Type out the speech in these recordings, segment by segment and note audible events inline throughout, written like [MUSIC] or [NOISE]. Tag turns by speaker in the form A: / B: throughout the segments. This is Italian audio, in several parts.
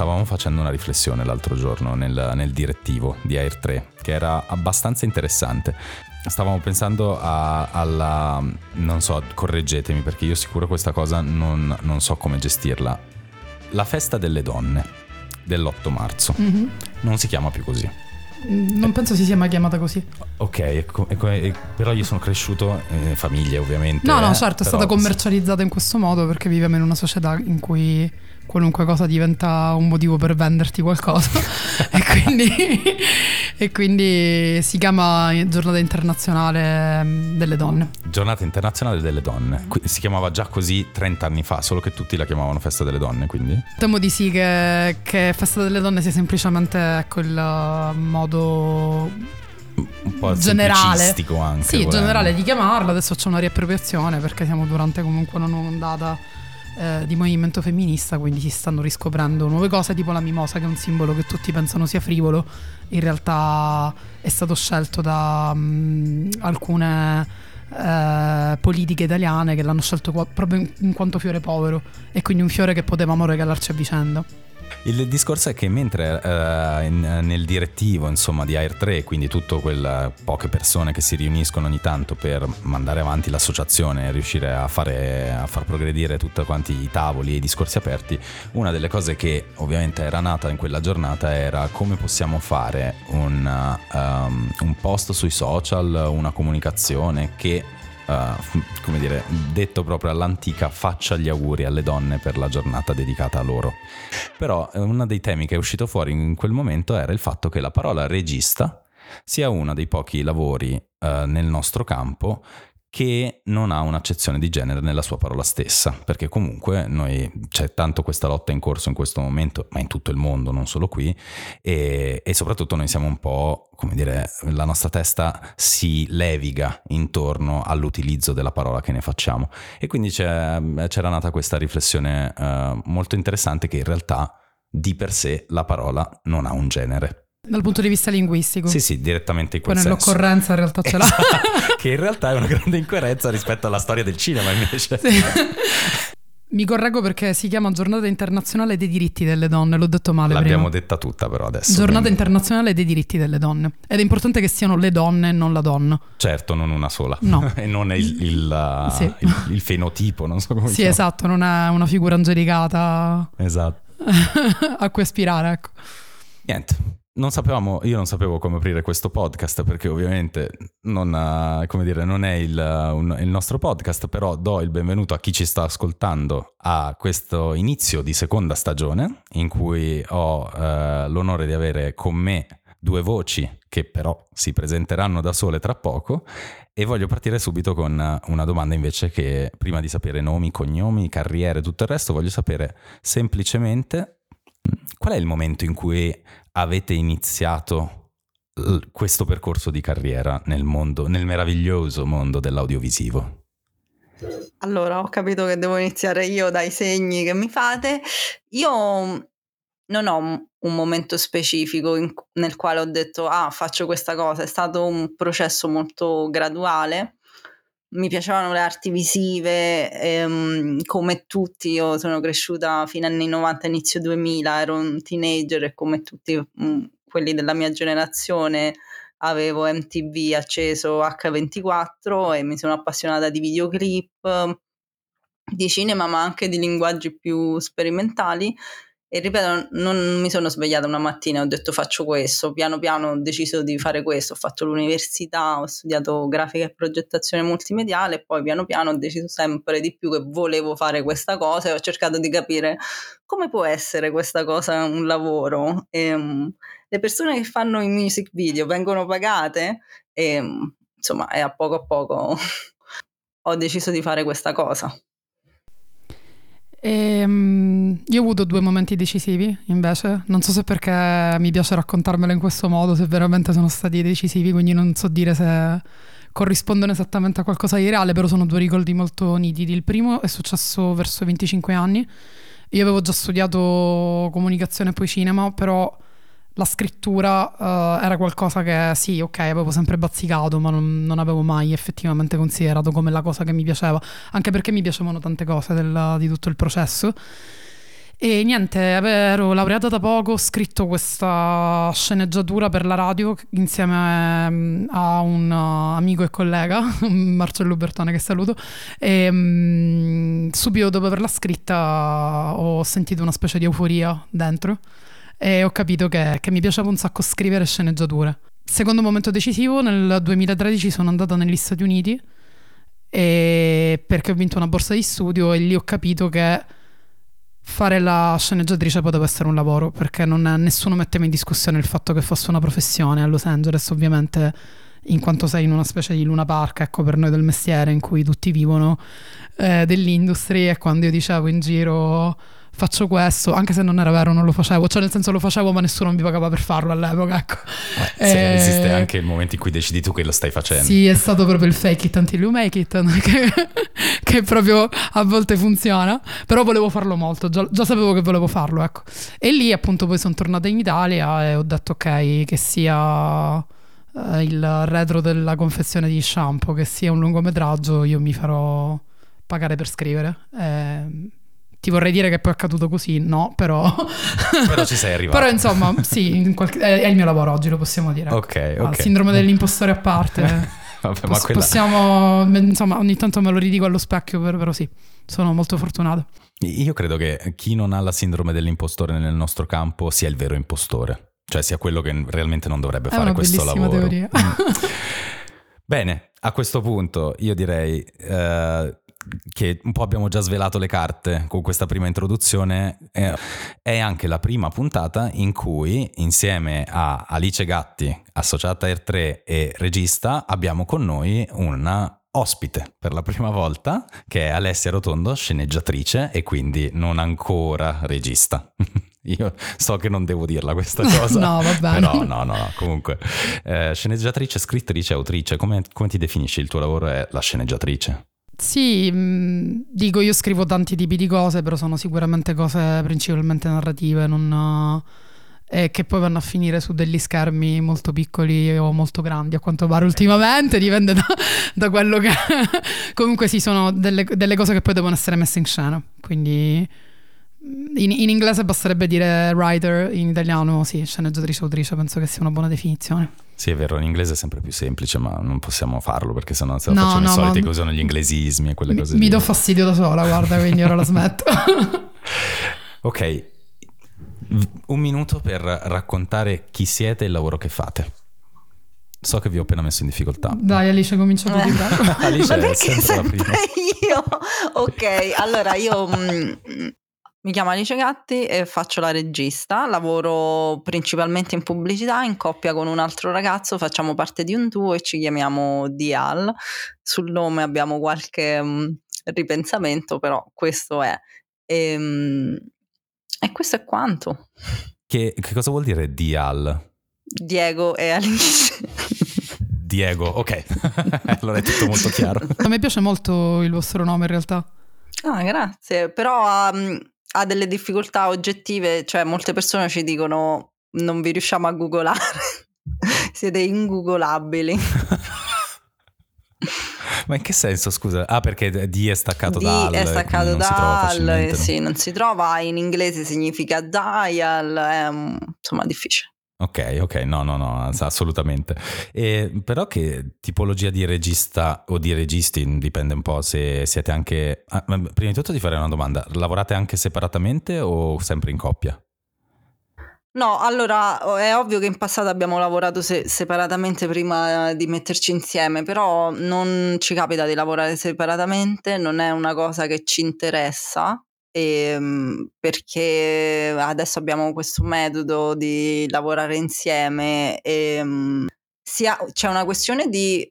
A: stavamo facendo una riflessione l'altro giorno nel, nel direttivo di Air 3 che era abbastanza interessante. Stavamo pensando a, alla... non so, correggetemi perché io sicuro questa cosa non, non so come gestirla. La festa delle donne dell'8 marzo
B: Mhm.
A: non si chiama più così.
B: Mm, Non penso si sia mai chiamata così.
A: Ok, ecco- ecco- eh, però io sono cresciuto in famiglia ovviamente.
B: No, no,
A: eh,
B: certo, è
A: però
B: stata commercializzata in questo modo perché viviamo in una società in cui qualunque cosa diventa un motivo per venderti qualcosa [LAUGHS] e, quindi, e quindi si chiama Giornata Internazionale delle Donne.
A: Giornata internazionale delle donne. Si chiamava già così 30 anni fa, solo che tutti la chiamavano festa delle donne, quindi.
B: Temo di sì che, che Festa delle Donne sia semplicemente ecco, il modo
A: Un po'
B: generale.
A: anche.
B: Sì,
A: volendo.
B: generale di chiamarla, adesso c'è una riappropriazione perché siamo durante comunque una nuova ondata eh, di movimento femminista, quindi si stanno riscoprendo nuove cose, tipo la mimosa che è un simbolo che tutti pensano sia frivolo, in realtà è stato scelto da mm, alcune eh, politiche italiane che l'hanno scelto proprio in, in quanto fiore povero e quindi un fiore che potevamo regalarci a vicenda.
A: Il discorso è che mentre eh, in- nel direttivo insomma, di Air 3, quindi tutte quelle poche persone che si riuniscono ogni tanto per mandare avanti l'associazione e riuscire a, fare, a far progredire tutti quanti i tavoli e i discorsi aperti, una delle cose che ovviamente era nata in quella giornata era come possiamo fare un, um, un post sui social, una comunicazione che Uh, come dire, detto proprio all'antica, faccia gli auguri alle donne per la giornata dedicata a loro. Però eh, uno dei temi che è uscito fuori in quel momento era il fatto che la parola regista sia uno dei pochi lavori eh, nel nostro campo che non ha un'accezione di genere nella sua parola stessa, perché comunque noi c'è tanto questa lotta in corso in questo momento, ma in tutto il mondo, non solo qui, e, e soprattutto noi siamo un po', come dire, la nostra testa si leviga intorno all'utilizzo della parola che ne facciamo. E quindi c'era nata questa riflessione eh, molto interessante che in realtà di per sé la parola non ha un genere.
B: Dal punto di vista linguistico.
A: Sì, sì, direttamente in
B: Poi
A: quel senso.
B: nell'occorrenza in realtà ce l'ha.
A: Esatto, che in [LAUGHS] realtà è una grande incoerenza rispetto alla storia del cinema invece.
B: Sì. [LAUGHS] Mi correggo perché si chiama Giornata Internazionale dei diritti delle donne, l'ho detto male
A: L'abbiamo
B: prima.
A: detta tutta però adesso.
B: Giornata
A: quindi-
B: Internazionale dei diritti delle donne. Ed è importante che siano le donne e non la donna.
A: Certo, non una sola.
B: No. [LAUGHS]
A: e non è il, il,
B: Sì.
A: il- il fenotipo, non so come
B: Sì,
A: chiama.
B: esatto, non è una figura angelicata
A: Esatto.
B: a cui aspirare, ecco.
A: Niente, non sapevamo, io non sapevo come aprire questo podcast perché ovviamente non, eh, come dire, non è il, eh, un- il nostro podcast, però do il benvenuto a chi ci sta ascoltando a questo inizio di seconda stagione in cui ho eh, l'onore di avere con me due voci che però si presenteranno da sole tra poco e voglio partire subito con eh, una domanda invece che prima di sapere nomi, cognomi, carriere e tutto il resto voglio sapere semplicemente mm, qual è il momento in cui avete iniziato questo percorso di carriera nel mondo, nel meraviglioso mondo dell'audiovisivo?
C: Allora, ho capito che devo iniziare io dai segni che mi fate. Io non ho un- un momento specifico in- nel quale ho detto, ah, faccio questa cosa. È stato un processo molto graduale. Mi piacevano le arti visive, ehm, come tutti, io sono cresciuta fino agli anni 90, inizio 2000, ero un teenager e come tutti mm, quelli della mia generazione avevo MTV acceso H24 e mi sono appassionata di videoclip, di cinema, ma anche di linguaggi più sperimentali. E ripeto, non mi sono svegliata una mattina e ho detto faccio questo, piano piano ho deciso di fare questo, ho fatto l'università, ho studiato grafica e progettazione multimediale e poi piano piano ho deciso sempre di più che volevo fare questa cosa e ho cercato di capire come può essere questa cosa un lavoro. E, um, le persone che fanno i music video vengono pagate e um, insomma e a poco a poco [LAUGHS] ho deciso di fare questa cosa.
B: Ehm, io ho avuto due momenti decisivi, invece. Non so se perché mi piace raccontarmelo in questo modo, se veramente sono stati decisivi, quindi non so dire se corrispondono esattamente a qualcosa di reale, però sono due ricordi molto nitidi. Il primo è successo verso i 25 anni. Io avevo già studiato comunicazione e poi cinema, però la scrittura eh, era qualcosa che sì, ok, avevo sempre bazzicato, ma non, non avevo mai effettivamente considerato come la cosa che mi piaceva, anche perché mi piacevano tante cose del- di tutto il processo. E niente, ero laureata da poco, ho scritto questa sceneggiatura per la radio insieme mm, a un uh, amico e collega, [LAUGHS] Marcello Bertone che saluto, e um, subito dopo averla scritta ho sentito una specie di euforia dentro e ho capito che, che mi piaceva un sacco scrivere sceneggiature. Secondo momento decisivo, nel 2013 sono andata negli Stati Uniti perché ho vinto una borsa di studio e lì ho capito che fare la sceneggiatrice poteva essere un lavoro perché non, nessuno metteva in discussione il fatto che fosse una professione a Los Angeles ovviamente in quanto sei in una specie di luna park ecco per noi del mestiere in cui tutti vivono eh, dell'industria e quando io dicevo in giro faccio questo, anche se non era vero, non lo facevo, cioè nel senso lo facevo ma nessuno mi pagava per farlo all'epoca, ecco.
A: Eh, sì, eh, esiste anche il momento in cui decidi tu che lo stai facendo.
B: Sì, è stato proprio il fake it until you make it, [LAUGHS] che, che proprio a volte funziona, però volevo farlo molto, già, già, sapevo che volevo farlo, ecco. E lì appunto poi sono tornata in Italia e ho detto ok, che sia eh, il retro della confezione di shampoo, che sia un lungometraggio, io mi farò pagare per scrivere. Eh, ti vorrei dire che poi è accaduto così, no, però... [LAUGHS]
A: però ci sei arrivato.
B: però insomma, sì, qualche... è, il mio lavoro oggi, lo possiamo dire.
A: Ok, ok.
B: Il sindrome dell'impostore a parte. [LAUGHS] Vabbè, Poss- quella... Possiamo, insomma, ogni tanto me lo ridico allo specchio, però, però sì, sono molto fortunato.
A: Io credo che chi non ha la sindrome dell'impostore nel nostro campo sia il vero impostore, cioè sia quello che realmente non dovrebbe
B: è
A: fare questo lavoro.
B: Teoria. Mm.
A: Bene, a questo punto io direi eh, che un po' abbiamo già svelato le carte con questa prima introduzione, eh, è anche la prima puntata in cui insieme a Alice Gatti, associata Air 3 e regista, abbiamo con noi una ospite per la prima volta che è Alessia Rotondo, sceneggiatrice e quindi non ancora regista. [LAUGHS] Io so che non devo dirla questa [LAUGHS] cosa.
B: no, va bene.
A: Però no, no, no. Comunque, eh, sceneggiatrice, scrittrice, autrice, come, come ti definisci? Il tuo lavoro è la sceneggiatrice?
B: Sì, mh, dico io scrivo tanti tipi di cose, però sono sicuramente cose principalmente narrative, non, eh, che poi vanno a finire su degli schermi molto piccoli o molto grandi, a quanto pare ultimamente, dipende da, da quello che... [LAUGHS] Comunque sì, sono delle, delle, cose che poi devono essere messe in scena, quindi in, in inglese basterebbe dire writer, in italiano sì, sceneggiatrice o autrice, penso che sia una buona definizione.
A: Sì, è vero, in inglese è sempre più semplice, ma non possiamo farlo perché sennò se no, facciamo no, i soliti che usano gli inglesismi e quelle
B: mi,
A: cose
B: mi
A: lì.
B: do fastidio da sola, guarda, quindi ora la smetto. [LAUGHS]
A: ok, un minuto per raccontare chi siete e il lavoro che fate. So che vi ho appena messo in difficoltà.
B: Dai, Alice, comincia tu di [LAUGHS]
A: Alice è sempre, sempre la prima.
C: Io, ok, allora io mh, mm, mi chiamo Alice Gatti e faccio la regista, lavoro principalmente in pubblicità, in coppia con un altro ragazzo, facciamo parte di un duo e ci chiamiamo Dial. Sul nome abbiamo qualche um, ripensamento, però questo è. E, um, e, questo è quanto.
A: Che, che cosa vuol dire Dial?
C: Diego e Alice. [LAUGHS]
A: Diego, ok, [LAUGHS] allora è tutto molto chiaro.
B: A me piace molto il vostro nome in realtà.
C: Ah, grazie. Però um, ha delle difficoltà oggettive, cioè molte persone ci dicono non vi riusciamo a googolare, [LAUGHS] siete ingoogolabili. [LAUGHS]
A: Ma in che senso, scusa? Ah, perché D è staccato
C: D
A: dal.
C: è staccato dal, eh, sì, non si trova, in inglese significa dial, è insomma difficile.
A: Ok, ok, no, no, no, assolutamente. E, però che tipologia di regista o di registi, dipende un po' se siete anche... Ah, prima di tutto ti farei una domanda, lavorate anche separatamente o sempre in coppia?
C: No, allora è ovvio che in passato abbiamo lavorato se- separatamente prima di metterci insieme, però non ci capita di lavorare separatamente, non è una cosa che ci interessa ehm, perché adesso abbiamo questo metodo di lavorare insieme e ehm, sia, c'è una questione di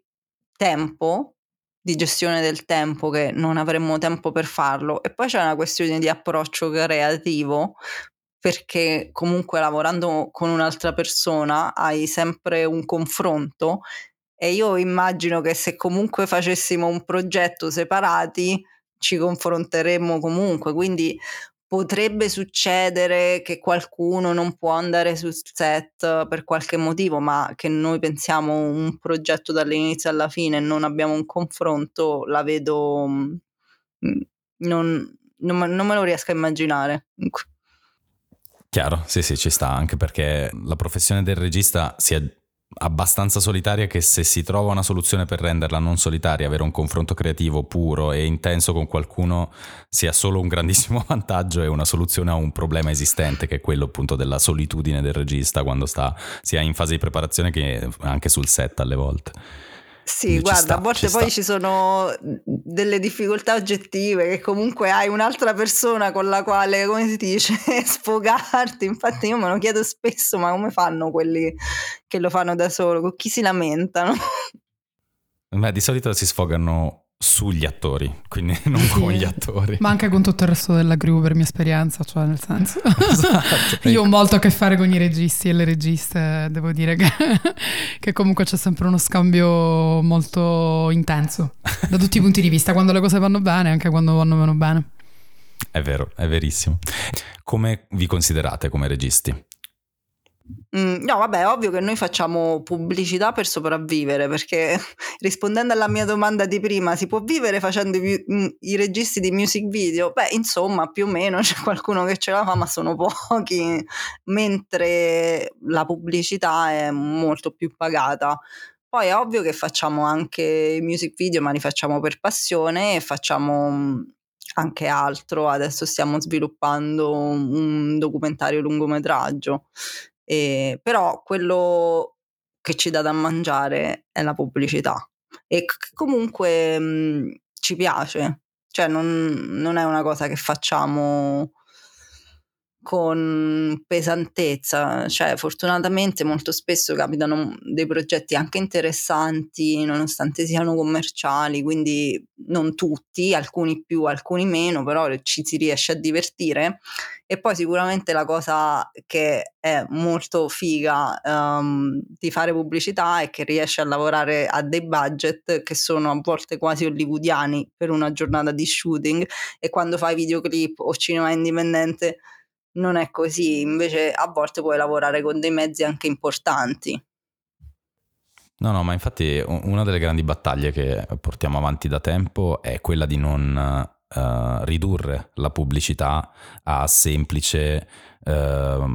C: tempo, di gestione del tempo che non avremmo tempo per farlo e poi c'è una questione di approccio creativo perché comunque lavorando con un'altra persona hai sempre un confronto e io immagino che se comunque facessimo un progetto separati ci confronteremo comunque, quindi potrebbe succedere che qualcuno non può andare sul set per qualche motivo, ma che noi pensiamo un progetto dall'inizio alla fine e non abbiamo un confronto, la vedo mm, non, non, non me lo riesco a immaginare.
A: Chiaro, sì, sì, ci sta, anche perché la professione del regista si è abbastanza solitaria che se si trova una soluzione per renderla non solitaria, avere un confronto creativo puro e intenso con qualcuno sia solo un grandissimo [LAUGHS] vantaggio e una soluzione a un problema esistente che è quello appunto della solitudine del regista quando sta sia in fase di preparazione che anche sul set alle volte.
C: Sì, guarda, sta, a volte poi sta. ci sono delle difficoltà oggettive che comunque hai un'altra persona con la quale, come si dice, [LAUGHS] sfogarti. Infatti io me lo chiedo spesso, ma come fanno quelli che lo fanno da solo? Con chi si lamentano?
A: Beh, di solito si sfogano sugli attori, quindi [LAUGHS] non sì, con gli attori.
B: Ma anche con tutto il resto della crew per mia esperienza, cioè nel senso... esatto, [LAUGHS] [LAUGHS] Io ho molto a che fare con i registi e le registe, devo dire che, che, comunque c'è sempre uno scambio molto intenso, da tutti i punti di vista, quando le cose vanno bene anche quando vanno meno bene.
A: È vero, è verissimo. Come vi considerate come registi?
C: Mm, no, vabbè, ovvio che noi facciamo pubblicità per sopravvivere, perché [LAUGHS] rispondendo alla mia domanda di prima, si può vivere facendo i, mm, i registi di music video? Beh, insomma, più o meno [LAUGHS] c'è qualcuno che ce la fa, ma sono pochi, mentre la pubblicità è molto più pagata. Poi è ovvio che facciamo anche i music video, ma li facciamo per passione e facciamo mm, anche altro. Adesso stiamo sviluppando un documentario lungometraggio e, però quello che ci dà da mangiare è la pubblicità e c- comunque mh, mhmm, ci piace, cioè non, non, è una cosa che facciamo con pesantezza, cioè fortunatamente molto spesso capitano dei progetti anche interessanti nonostante siano commerciali, quindi non tutti, alcuni più, alcuni meno, però ci si riesce a divertire. E poi sicuramente la cosa che è molto figa um, di fare pubblicità è che riesce a lavorare a dei budget che sono a volte quasi hollywoodiani per una giornata di shooting e quando fai videoclip o cinema indipendente non è così, invece a volte puoi lavorare con dei mezzi anche importanti.
A: No, no, ma infatti una delle grandi battaglie che portiamo avanti da tempo è quella di non uh, ridurre la pubblicità a semplice uh,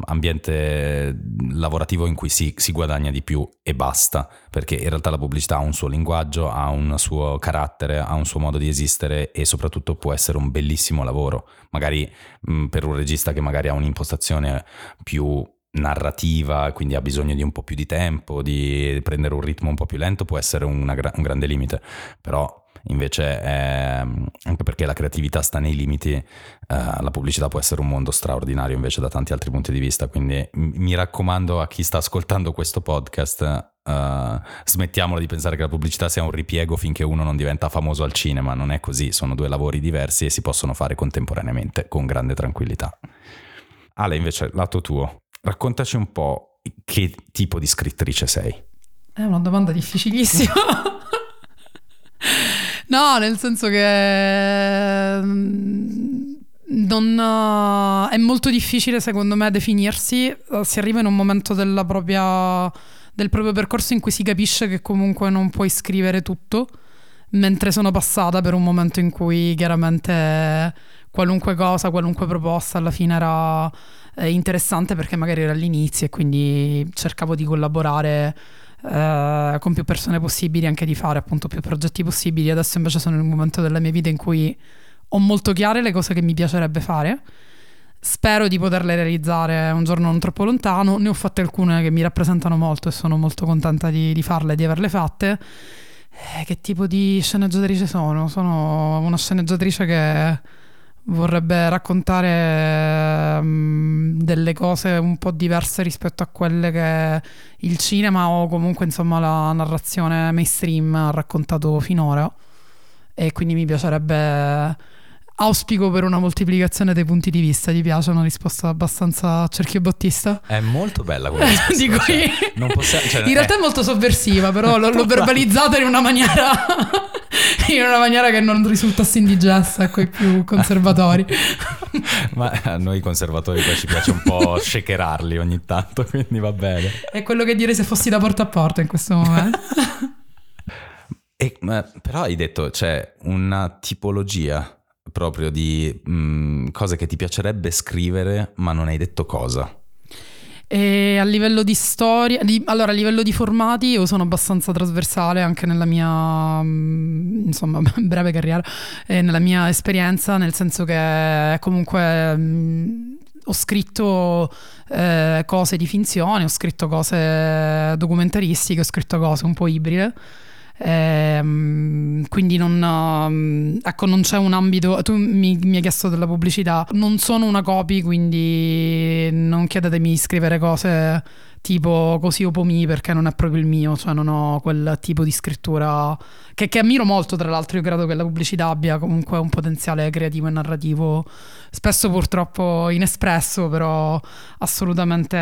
A: ambiente lavorativo in cui si, si, guadagna di più e basta, perché in realtà la pubblicità ha un suo linguaggio, ha un suo carattere, ha un suo modo di esistere e soprattutto può essere un bellissimo lavoro, magari mh, per un regista che magari ha un'impostazione più narrativa, quindi ha bisogno di un po' più di tempo, di prendere un ritmo un po' più lento, può essere un grande limite, però invece è, anche perché la creatività sta nei limiti, eh, la pubblicità può essere un mondo straordinario invece da tanti altri punti di vista, quindi mi raccomando a chi sta ascoltando questo podcast, Uh, smettiamolo di pensare che la pubblicità sia un ripiego finché uno non diventa famoso al cinema, non è così, sono due lavori diversi e si possono fare contemporaneamente con grande tranquillità. Ale, invece, lato tuo, raccontaci un po' che tipo di scrittrice sei.
B: È una domanda difficilissima. [LAUGHS] [LAUGHS] No, nel senso che mm, non, è molto difficile secondo me definirsi, eh, si arriva in un momento propria, del proprio percorso in cui si capisce che comunque non puoi scrivere tutto, mentre sono passata per un momento in cui chiaramente qualunque cosa, qualunque proposta alla fine era eh, interessante perché magari era all'inizio e quindi cercavo di collaborare eh, con più persone possibili, anche di fare appunto più progetti possibili. Adesso invece sono in un momento della mia vita in cui ho molto chiare le cose che mi piacerebbe fare. Spero di poterle realizzare un giorno non troppo lontano. Ne ho fatte alcune che mi rappresentano molto e sono molto contenta di, di farle di averle fatte. Eh, che tipo di sceneggiatrice sono? Sono una sceneggiatrice che vorrebbe raccontare um, delle cose un po' diverse rispetto a quelle che il cinema o comunque insomma la narrazione mainstream ha raccontato finora. E quindi mi piacerebbe auspico per una moltiplicazione dei punti di vista ti piace una risposta abbastanza cerchio bottista?
A: è molto bella quella [LAUGHS] risposta Dico cioè,
B: possiamo, cioè, in realtà è molto sovversiva però l'ho, l'ho verbalizzata in una maniera [LAUGHS] in una maniera che non risultasse indigesta a quei più conservatori. [LAUGHS]
A: Ma a noi conservatori poi ci piace un po' shakerarli ogni tanto, quindi va bene.
B: È quello che dire se fossi da porta a porta in questo momento.
A: e, però hai detto c'è una tipologia proprio di mh, cose che ti piacerebbe scrivere, ma non hai detto cosa.
B: E a livello di storia, di, allora a livello di formati io sono abbastanza trasversale anche nella mia mm, insomma [LAUGHS] breve carriera e nella mia esperienza, nel senso che comunque mh, mm, ho scritto eh, cose di finzione, ho scritto cose documentaristiche, ho scritto cose un po' ibride. Ehm, quindi non, um, ecco, non c'è un ambito. Tu mi, mi, hai chiesto della pubblicità. Non sono una copy, quindi non chiedetemi di scrivere cose tipo così o pomi perché non è proprio il mio, cioè non ho quel tipo di scrittura che, che, ammiro molto tra l'altro, io credo che la pubblicità abbia comunque un potenziale creativo e narrativo, spesso purtroppo inespresso, però assolutamente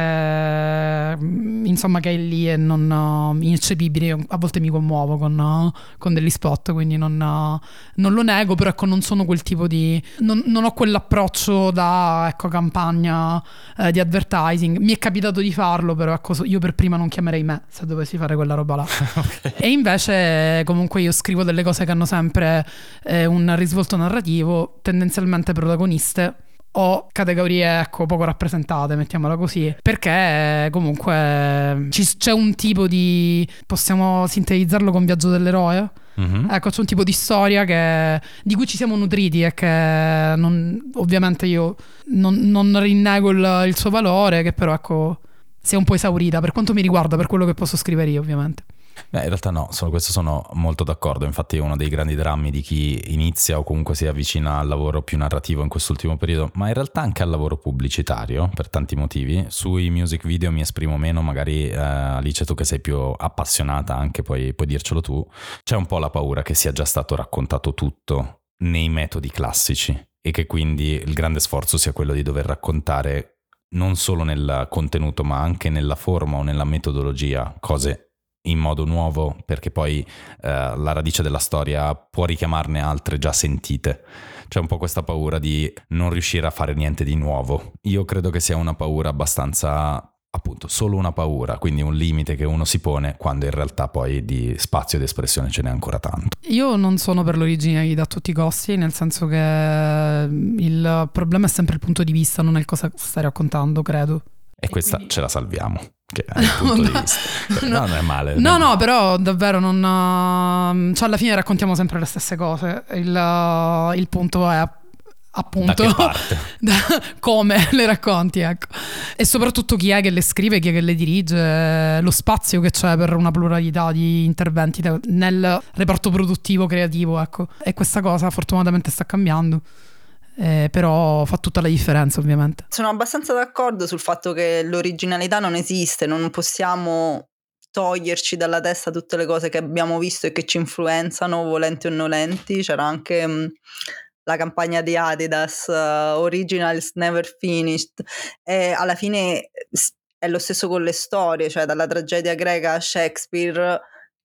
B: mm, insomma che è lì e non uh, ineccepibile, a volte mi commuovo con, uh, con degli spot, quindi non, non, lo nego, però ecco non sono quel tipo di... non, non ho quell'approccio da ecco, campagna eh, di advertising, mi è capitato di farlo però ecco, io per prima non chiamerei me se dovessi fare quella roba là. [LAUGHS] okay. E invece comunque io scrivo delle cose che hanno sempre eh, un risvolto narrativo, tendenzialmente protagoniste o categorie ecco, poco rappresentate, mettiamola così, perché comunque ci, c'è un tipo di... possiamo sintetizzarlo con Viaggio dell'eroe? Mm-hmm. Ecco, c'è un tipo di storia che, di cui ci siamo nutriti e che non, ovviamente io non, non rinnego il, il, suo valore, che però ecco si è un po' esaurita per quanto mi riguarda, per quello che posso scrivere io ovviamente.
A: Beh, in realtà no, su questo sono molto d'accordo, infatti è uno dei grandi drammi di chi inizia o comunque si avvicina al lavoro più narrativo in quest'ultimo periodo, ma in realtà anche al lavoro pubblicitario, per tanti motivi. Sui music video mi esprimo meno, magari eh, Alice tu che sei più appassionata anche, puoi, puoi dircelo tu, c'è un po' la paura che sia già stato raccontato tutto nei metodi classici e che quindi il grande sforzo sia quello di dover raccontare non solo nel contenuto ma anche nella forma o nella metodologia cose in modo nuovo perché poi eh, la radice della storia può richiamarne altre già sentite. C'è un po' questa paura di non riuscire a fare niente di nuovo. Io credo che sia una paura abbastanza appunto solo una paura, quindi un limite che uno si pone quando in realtà poi di spazio ed espressione ce n'è ancora tanto.
B: Io non sono per l'originalità a tutti i costi, nel senso che il problema è sempre il punto di vista, non è il cosa stai raccontando, credo.
A: E, e questa quindi... ce la salviamo. Che è [LAUGHS] il punto no, di vista. No, non è male.
B: No, no, però davvero non. Cioè, alla fine raccontiamo sempre le stesse cose. Il, il punto è appunto.
A: Da [LAUGHS]
B: da come [LAUGHS] le racconti ecco. e soprattutto chi è che le scrive chi è che le dirige lo spazio che c'è per una pluralità di interventi nel reparto produttivo creativo ecco. E questa cosa fortunatamente sta cambiando eh, però fa tutta la differenza ovviamente.
C: Sono abbastanza d'accordo sul fatto che l'originalità non esiste non possiamo toglierci dalla testa tutte le cose che abbiamo visto e che ci influenzano volenti o nolenti. C'era anche mh, la campagna di Adidas, uh, Originals Never Finished, e alla fine è lo stesso con le storie, cioè dalla tragedia greca a Shakespeare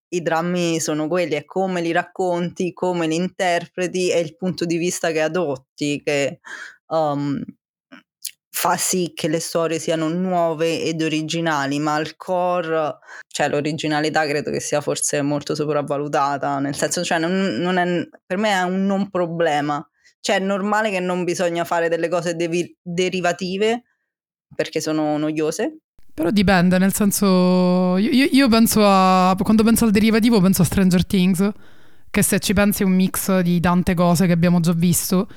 C: i drammi sono quelli, è come li racconti, come li interpreti e il punto di vista che adotti che um, fa sì che le storie siano nuove ed originali, ma al core, cioè l'originalità credo che sia forse molto sopravvalutata, nel senso, cioè non, non è, per me è un non problema. Cioè è normale che non bisogna fare delle cose devi- derivative perché sono noiose.
B: Però dipende, nel senso, io, io penso a, quando penso al derivativo penso a Stranger Things, che se ci pensi è un mix di tante cose che abbiamo già visto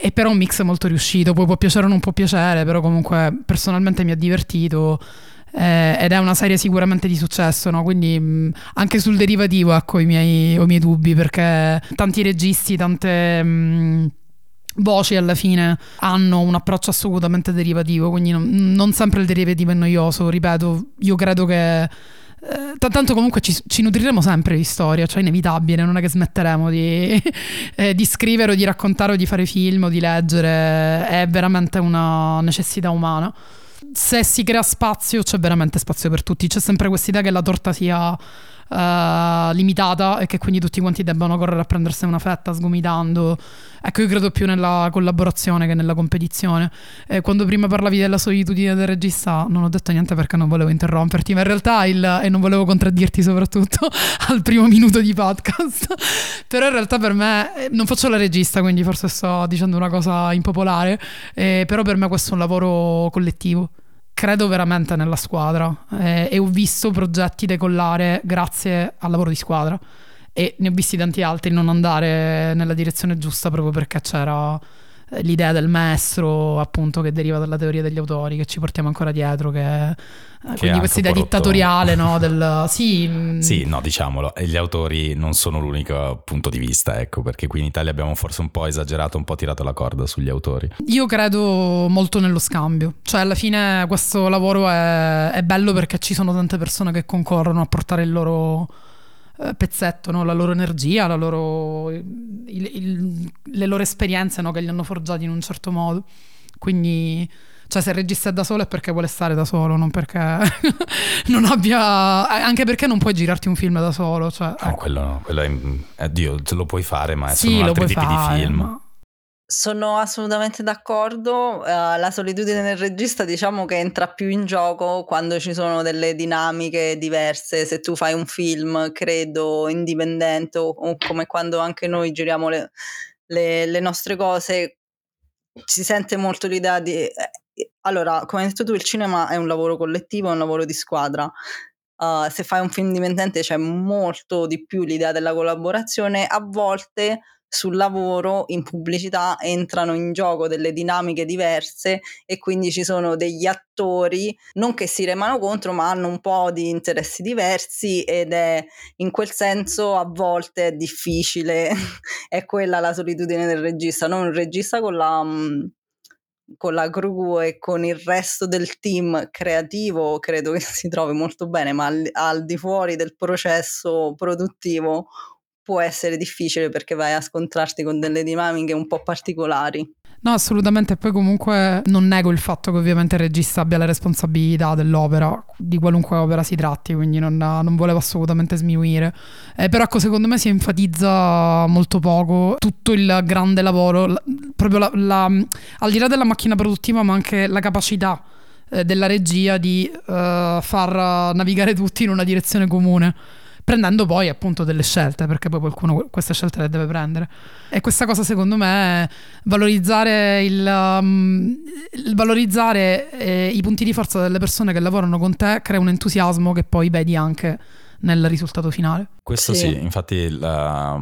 B: è però un mix molto riuscito, poi può piacere o non può piacere, però comunque personalmente mi ha divertito eh, ed è una serie sicuramente di successo, no? quindi mh, anche sul derivativo ecco i miei, ho i miei dubbi perché tanti registi, tante... Mh, voci alla fine hanno un approccio assolutamente derivativo, quindi non, non sempre il derivativo è noioso, ripeto, io credo che eh, tanto comunque ci, ci, nutriremo sempre di storia, cioè inevitabile, non è che smetteremo di, [LAUGHS] eh, di, scrivere o di raccontare o di fare film o di leggere, è veramente una necessità umana se si crea spazio c'è veramente spazio per tutti. C'è sempre questa idea che la torta sia uh, limitata e che quindi tutti quanti debbano correre a prendersene una fetta sgomitando. Ecco, io credo più nella collaborazione che nella competizione. Eh, quando prima parlavi della solitudine del regista, non ho detto niente perché non volevo interromperti, ma in realtà il, e non volevo contraddirti soprattutto [LAUGHS] al primo minuto di podcast. Però in realtà per me eh, non faccio la regista, quindi forse sto dicendo una cosa impopolare, eh, però per me questo è un lavoro collettivo credo veramente nella squadra eh, e ho visto progetti decollare grazie al lavoro di squadra e ne ho visti tanti altri non andare nella direzione giusta proprio perché c'era l'idea del maestro appunto che deriva dalla teoria degli autori che ci portiamo ancora dietro che, eh, che quindi questa idea dittatoriale no, [LAUGHS] del
A: sì sì no diciamolo gli autori non sono l'unico punto di vista ecco perché qui in Italia abbiamo forse un po' esagerato un po' tirato la corda sugli autori.
B: Io credo molto nello scambio cioè alla fine questo lavoro è, è bello perché ci sono tante persone che concorrono a portare il loro eh, pezzetto, no? la loro energia, la loro, il, il, le loro esperienze no? che li hanno forgiati in un certo modo. Quindi, cioè, se il regista è da solo è perché vuole stare da solo, non perché [LAUGHS] non abbia. Anche perché non puoi girarti un film da solo. Cioè,
A: no, ecco. quello, quello è. Eh, Dio, lo puoi fare, ma sì, sono altri tipi fare, di film. Ma...
C: Sono assolutamente d'accordo. Uh, la solitudine del regista, diciamo che entra più in gioco quando ci sono delle dinamiche diverse. Se tu fai un film, credo, indipendente, o, come quando anche noi giriamo le, le, le, nostre cose, si sente molto l'idea di. Eh, allora, come hai detto tu, il cinema è un lavoro collettivo, è un lavoro di squadra. Uh, se fai un film indipendente c'è molto di più l'idea della collaborazione. A volte sul lavoro in pubblicità entrano in gioco delle dinamiche diverse e quindi ci sono degli attori non che si remano contro ma hanno un po' di interessi diversi ed è in quel senso a volte è difficile. [LAUGHS] È quella la solitudine del regista non un regista con la mm, con la crew e con il resto del team creativo credo che si trovi molto bene ma al, al di fuori del processo produttivo può essere difficile perché vai a scontrarti con delle dinamiche un po' particolari.
B: No, assolutamente. Poi comunque non nego il fatto che ovviamente il regista abbia la responsabilità dell'opera, di qualunque opera si tratti, quindi non, non volevo assolutamente sminuire. Eh, però ecco, secondo me si enfatizza molto poco tutto il grande lavoro, la, proprio la, la, al di là della macchina produttiva, ma anche la capacità eh, della regia di eh, far navigare tutti in una direzione comune prendendo poi appunto delle scelte, perché poi qualcuno queste scelte le deve prendere. E questa cosa secondo me, valorizzare, il, um, il valorizzare eh, i punti di forza delle persone che lavorano con te crea un entusiasmo che poi vedi anche nel risultato finale.
A: Questo sì, sì infatti la,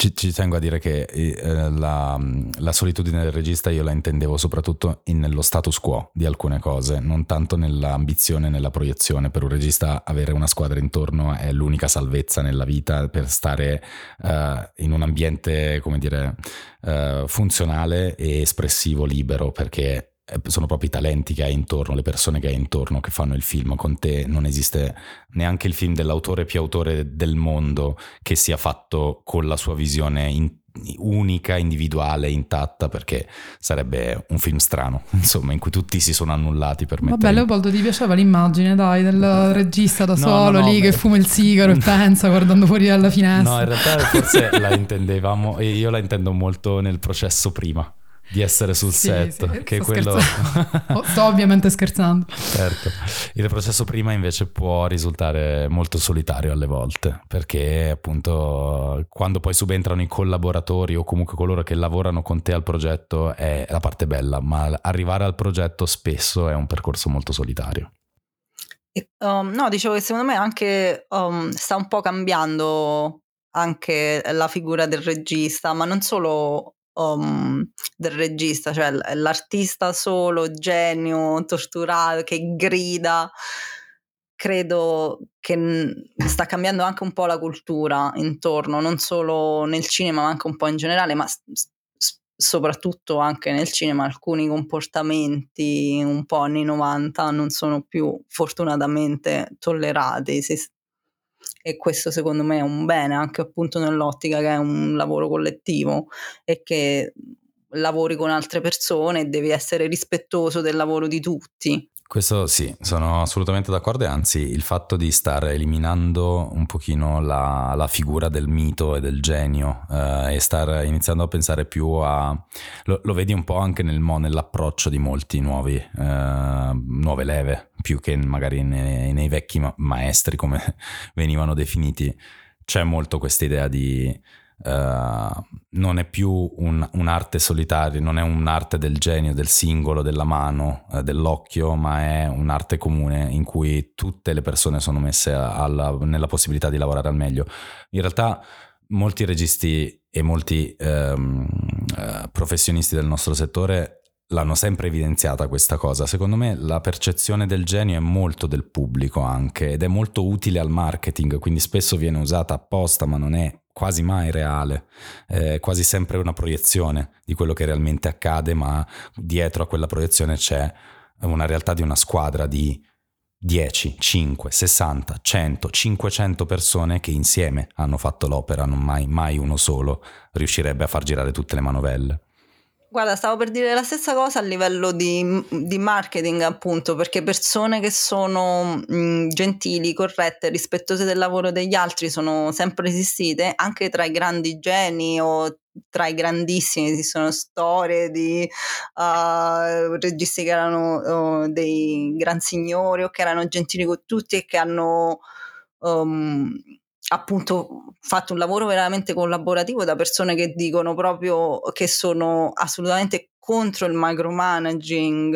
A: ci, ci, tengo a dire che eh, la, la, solitudine del regista io la intendevo soprattutto in, nello status quo di alcune cose, non tanto nell'ambizione, nella proiezione. Per un regista avere una squadra intorno è l'unica salvezza nella vita per stare uh, in un ambiente, come dire, uh, funzionale e espressivo, libero, perché eh, sono proprio i talenti che hai intorno, le persone che hai intorno che fanno il film con te. Non esiste neanche il film dell'autore più autore del mondo che sia fatto con la sua visione in, unica, individuale, intatta, perché sarebbe un film strano, [LAUGHS] insomma, in cui tutti si sono annullati per mettere...
B: Vabbè, Leopoldo, ti piaceva l'immagine, dai, del regista da no, solo no, no, lì che fuma il [LAUGHS] sigaro e pensa guardando fuori dalla finestra.
A: No, in realtà forse [LAUGHS] la intendevamo, io la intendo molto nel processo prima di essere sul sì, set, sì, che è quello... [LAUGHS]
B: Sto ovviamente scherzando.
A: certo. Il processo prima invece può risultare molto solitario alle volte, perché appunto quando poi subentrano i collaboratori o comunque coloro che lavorano con te al progetto è la parte bella, ma arrivare al progetto spesso è un percorso molto solitario.
C: Um, no, dicevo che secondo me anche um, sta un po' cambiando anche la figura del regista, ma non solo um, del regista, cioè l'artista solo, genio, torturato, che grida. Credo che sta cambiando anche un po' la cultura intorno, non solo nel cinema, ma anche un po' in generale, ma soprattutto anche nel cinema alcuni comportamenti un po' anni 90 non sono più fortunatamente tollerati, si, e questo secondo me è un bene anche appunto nell'ottica che è un lavoro collettivo e che lavori con altre persone e devi essere rispettoso del lavoro di tutti.
A: Questo sì, sono assolutamente d'accordo e anzi il fatto di stare eliminando un pochino la, la figura del mito e del genio eh, e star iniziando a pensare più a... Lo, lo vedi un po' anche nel, nell'approccio di molti nuovi, eh, nuove leve, più che magari nei, nei vecchi ma- maestri come [LAUGHS] venivano definiti. C'è molto questa idea di Uh, non è più un, un'arte solitaria, non è un'arte del genio, del singolo, della mano, uh, dell'occhio, ma è un'arte comune in cui tutte le persone sono messe alla, nella possibilità di lavorare al meglio. In realtà molti registi e molti um, uh, professionisti del nostro settore l'hanno sempre evidenziata questa cosa. Secondo me la percezione del genio è molto del pubblico anche ed è molto utile al marketing, quindi spesso viene usata apposta, ma non è quasi mai reale, è quasi sempre una proiezione di quello che realmente accade, ma dietro a quella proiezione c'è una realtà di una squadra di 10, 5, 60, 100, 500 persone che insieme hanno fatto l'opera, non mai, mai uno solo riuscirebbe a far girare tutte le manovelle.
C: Guarda, stavo per dire la stessa cosa a livello di, di marketing, appunto, perché persone che sono mh, gentili, corrette, rispettose del lavoro degli altri sono sempre esistite, anche tra i grandi geni o tra i grandissimi. Esistono storie di uh, registi che erano uh, dei gran signori o che erano gentili con tutti e che hanno um, appunto fatto un lavoro veramente collaborativo da persone che dicono proprio che sono assolutamente contro il micromanaging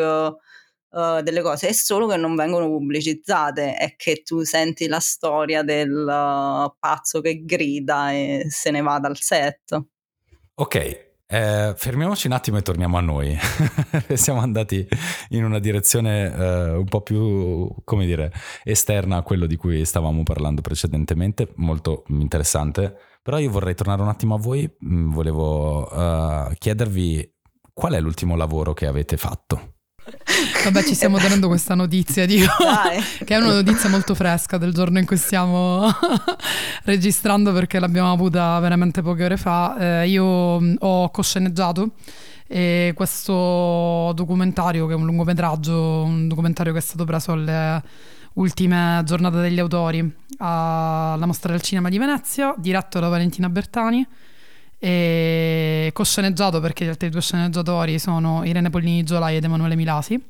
C: uh, delle cose, è solo che non vengono pubblicizzate e che tu senti la storia del uh, pazzo che grida e se ne va dal set.
A: Ok, eh, fermiamoci un attimo e torniamo a noi. [LAUGHS] Siamo andati in una direzione eh, un po' più, come dire, esterna a quello di cui stavamo parlando precedentemente, molto interessante. Però io vorrei tornare un attimo a voi, mm, volevo uh, chiedervi qual è l'ultimo lavoro che avete fatto.
B: Vabbè, ci stiamo tenendo questa notizia, dico, che è una notizia molto fresca del giorno in cui stiamo [LAUGHS] registrando perché l'abbiamo avuta veramente poche ore fa. Eh, io mm, ho cosceneggiato e questo documentario, che è un lungometraggio, un documentario che è stato preso alle ultime giornate degli autori alla Mostra del Cinema di Venezia, diretto da Valentina Bertani e co-sceneggiato perché gli altri due sceneggiatori sono Irene Pollini Giolai ed Emanuele Milasi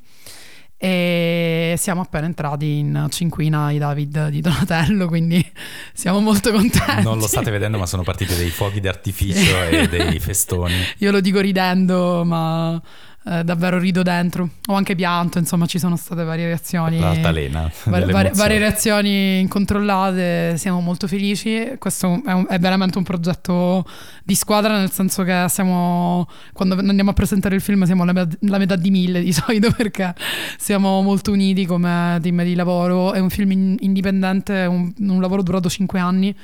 B: e siamo appena entrati in Cinquina i David di Donatello quindi [LAUGHS] siamo molto contenti.
A: Non lo state vedendo ma sono partiti dei fuochi d'artificio [LAUGHS] e dei festoni.
B: Io lo dico ridendo ma eh, davvero rido dentro. Ho anche pianto, insomma, ci sono state varie reazioni.
A: L'altalena.
B: Var- var- varie reazioni incontrollate. Siamo molto felici. Questo è, un, è, veramente un progetto di squadra, nel senso che siamo. Quando andiamo a presentare il film, siamo la, met- la metà di mille di [LAUGHS] solito perché siamo molto uniti come team di lavoro. È un film in- indipendente, un, un lavoro durato cinque anni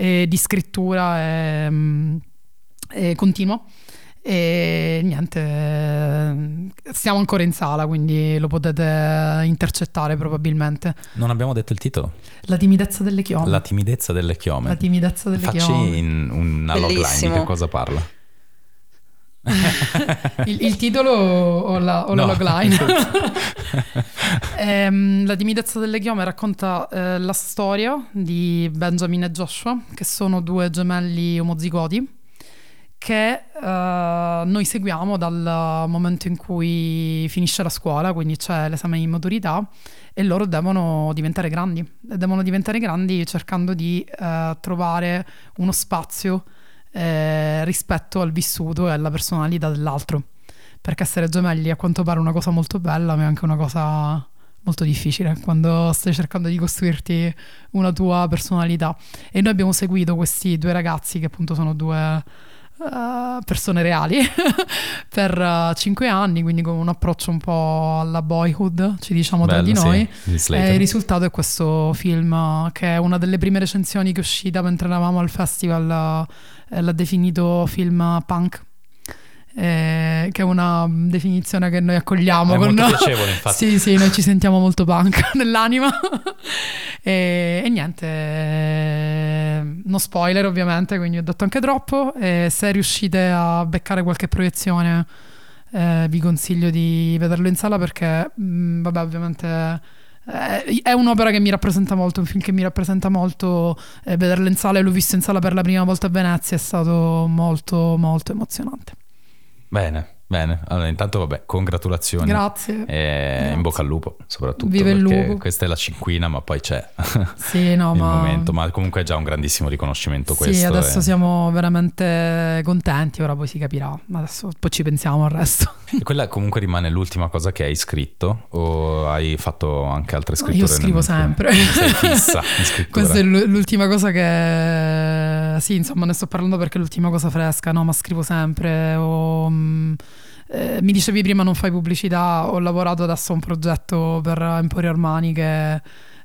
B: di scrittura e, mm, e continuo. E niente, siamo ancora in sala, quindi lo potete intercettare probabilmente.
A: Non abbiamo detto il titolo?
B: La timidezza delle chiome.
A: La timidezza delle chiome.
B: La timidezza delle
A: Facci
B: chiome.
A: in una logline di che cosa parla. [LAUGHS]
B: il, il, titolo o la, o no. la logline? [LAUGHS] [LAUGHS] ehm, la timidezza delle chiome racconta eh, la storia di Benjamin e Joshua, che sono due gemelli omozigoti che uh, noi seguiamo dal momento in cui finisce la scuola, quindi c'è l'esame di maturità e loro devono diventare grandi. Devono diventare grandi cercando di uh, trovare uno spazio eh, rispetto al vissuto e alla personalità dell'altro. Perché essere gemelli a quanto pare è una cosa molto bella, ma è anche una cosa molto difficile quando stai cercando di costruirti una tua personalità. E noi abbiamo seguito questi due ragazzi che appunto sono due Uh, persone reali [LAUGHS] per uh, cinque anni, quindi con un approccio un po' alla boyhood, ci diciamo Bello, tra di noi. Sì, e il risultato è questo film uh, che è una delle prime recensioni che è uscita mentre eravamo al festival, l'ha definito film punk eh, che è una definizione che noi accogliamo.
A: È
B: con
A: molto piacevole, infatti.
B: sì, sì, noi ci sentiamo molto punk [LAUGHS] nell'anima. e, e, niente, eh, no spoiler ovviamente, quindi ho detto anche troppo. E se riuscite a beccare qualche proiezione eh, vi consiglio di vederlo in sala perché, mh, mm, vabbè, ovviamente eh, è un'opera che mi rappresenta molto, un film che mi rappresenta molto. Eh, vederlo in sala e l'ho visto in sala per la prima volta a Venezia è stato molto, molto emozionante.
A: Bene. Bene, allora intanto vabbè, congratulazioni.
B: Grazie.
A: E
B: Grazie.
A: in bocca al lupo, soprattutto.
B: Vive il lupo.
A: Questa è la cinquina, ma poi c'è [LAUGHS]
B: sì, no,
A: il
B: ma...
A: momento. Ma comunque è già un grandissimo riconoscimento
B: sì,
A: questo.
B: adesso
A: e...
B: siamo veramente contenti, ora poi si capirà. Ma adesso poi ci pensiamo al resto.
A: E quella comunque rimane l'ultima cosa che hai scritto o hai fatto anche altre scritture?
B: Io scrivo sempre.
A: Sei fissa. [LAUGHS]
B: Questa è l'ultima cosa che... Sì, insomma, ne sto parlando perché è l'ultima cosa fresca, no? Ma scrivo sempre o... Eh, mi dicevi prima non fai pubblicità, ho lavorato adesso a un progetto per Emporio Armani che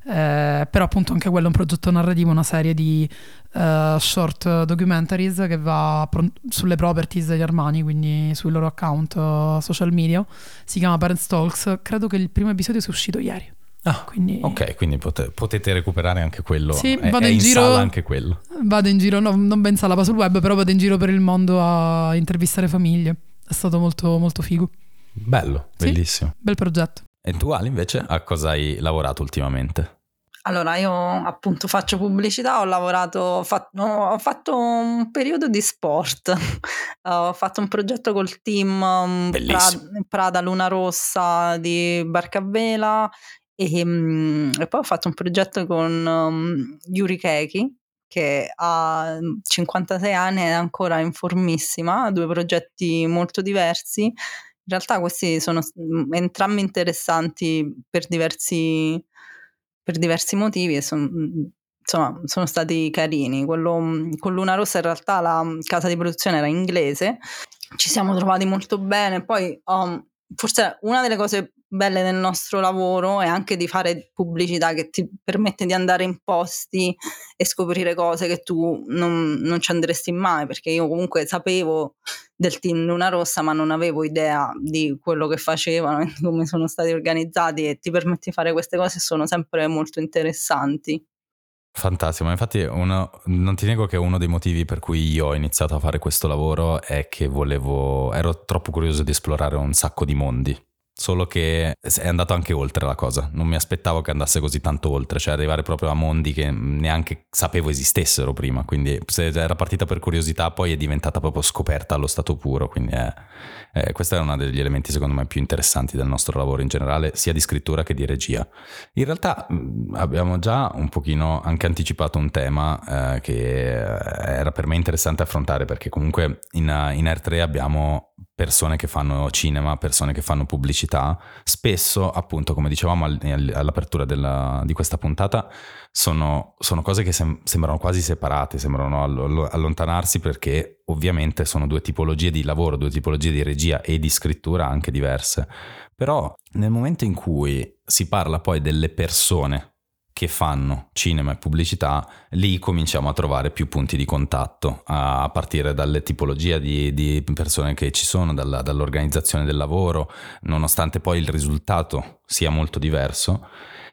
B: eh, però appunto anche quello è un progetto narrativo, una serie di uh, short documentaries che va pro- sulle properties degli Armani, quindi sui loro account uh, social media. Si chiama Parents Talks, credo che il primo episodio sia uscito ieri.
A: Ah, quindi... ok, quindi pot- potete recuperare anche quello.
B: Sì,
A: è,
B: vado
A: è
B: in,
A: in
B: giro.
A: anche quello.
B: Vado in giro, no, non ben sala, ma sul web, però vado in giro per il mondo a intervistare famiglie. È stato molto, molto figo.
A: Bello,
B: sì,
A: bellissimo.
B: Bel progetto.
A: E tu Ali invece a cosa hai lavorato ultimamente?
C: Allora, io appunto faccio pubblicità, ho lavorato, ho fatto, ho fatto un periodo di sport, [LAUGHS] ho fatto un progetto col team um, Prada, Prada, Luna Rossa di Barca Vela e, um, e, poi ho fatto un progetto con um, Yuri Keki che ha 56 mhmm, anni è ancora informissima, due progetti molto diversi. In realtà questi sono mhmm, entrambi interessanti per diversi, per diversi motivi e son, insomma sono stati carini. Quello con Luna Rossa in realtà la casa di produzione era inglese, ci siamo trovati molto bene, poi um, forse una delle cose belle del nostro lavoro è anche di fare pubblicità che ti permette di andare in posti e scoprire cose che tu non, non ci andresti mai, perché io comunque sapevo del team Luna Rossa, ma non avevo idea di quello che facevano e [LAUGHS] come sono stati organizzati e ti permette di fare queste cose sono sempre molto interessanti.
A: Fantastico, infatti uno, non ti nego che uno dei motivi per cui io ho iniziato a fare questo lavoro è che volevo, ero troppo curioso di esplorare un sacco di mondi Solo che è andato anche oltre la cosa, non mi aspettavo che andasse così tanto oltre, cioè arrivare proprio a mondi che neanche sapevo esistessero prima, quindi era partita per curiosità poi è diventata proprio scoperta allo stato puro, quindi è, è, questo è uno degli elementi secondo me più interessanti del nostro lavoro in generale, sia di scrittura che di regia. In realtà abbiamo già un pochino anche anticipato un tema eh, che era per me interessante affrontare perché comunque in, in R3 abbiamo persone che fanno cinema, persone che fanno pubblicità, spesso appunto come dicevamo all'apertura della, di questa puntata sono, sono cose che sem- sembrano quasi separate, sembrano allontanarsi perché ovviamente sono due tipologie di lavoro, due tipologie di regia e di scrittura anche diverse. Però nel momento in cui si parla poi delle persone che fanno cinema e pubblicità, lì cominciamo a trovare più punti di contatto, a partire dalle tipologie di, di persone che ci sono, dalla, dall'organizzazione del lavoro, nonostante poi il risultato sia molto diverso.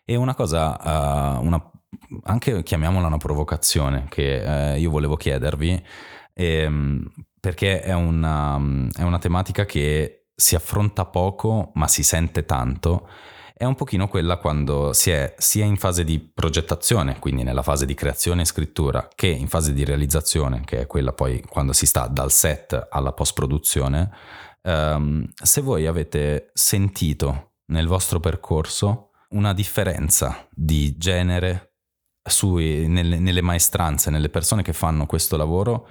A: E una cosa, uh, una, anche chiamiamola una provocazione, che uh, io volevo chiedervi, ehm, perché è una, è una tematica che si affronta poco, ma si sente tanto è un pochino quella quando si è sia in fase di progettazione, quindi nella fase di creazione e scrittura, che in fase di realizzazione, che è quella poi quando si sta dal set alla post-produzione. Um, se voi avete sentito nel vostro percorso una differenza di genere sui, nelle, nelle maestranze, nelle persone che fanno questo lavoro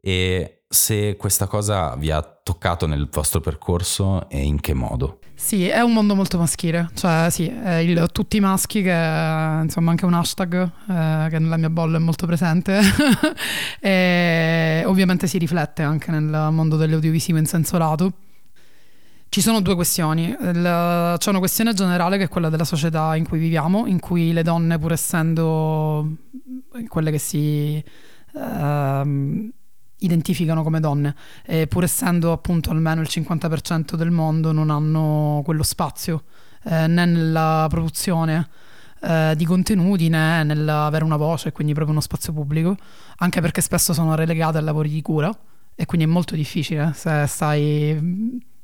A: e se questa cosa vi ha toccato nel vostro percorso e in che modo.
B: Sì, è un mondo molto maschile, cioè sì, il, tutti maschi che insomma anche un hashtag eh, che nella mia bolla è molto presente. [LAUGHS] E ovviamente si riflette anche nel mondo dell'audiovisivo in senso lato. Ci sono due questioni, il, c'è una questione generale che è quella della società in cui viviamo, in cui le donne pur essendo quelle che si... Uh, identificano come donne, e pur essendo appunto almeno il 50% del mondo non hanno quello spazio eh, né nella produzione eh, di contenuti né nell'avere una voce, quindi proprio uno spazio pubblico, anche perché spesso sono relegate a lavori di cura e quindi è molto difficile se stai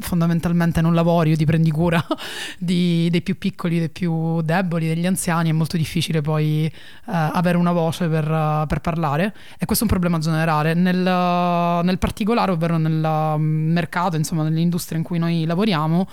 B: fondamentalmente non lavori o ti prendi cura [LAUGHS] di, dei più piccoli, dei più deboli, degli anziani, è molto difficile poi eh, avere una voce per, per, parlare e questo è un problema generale. Nel, nel particolare, ovvero nel mercato, insomma nell'industria in cui noi lavoriamo,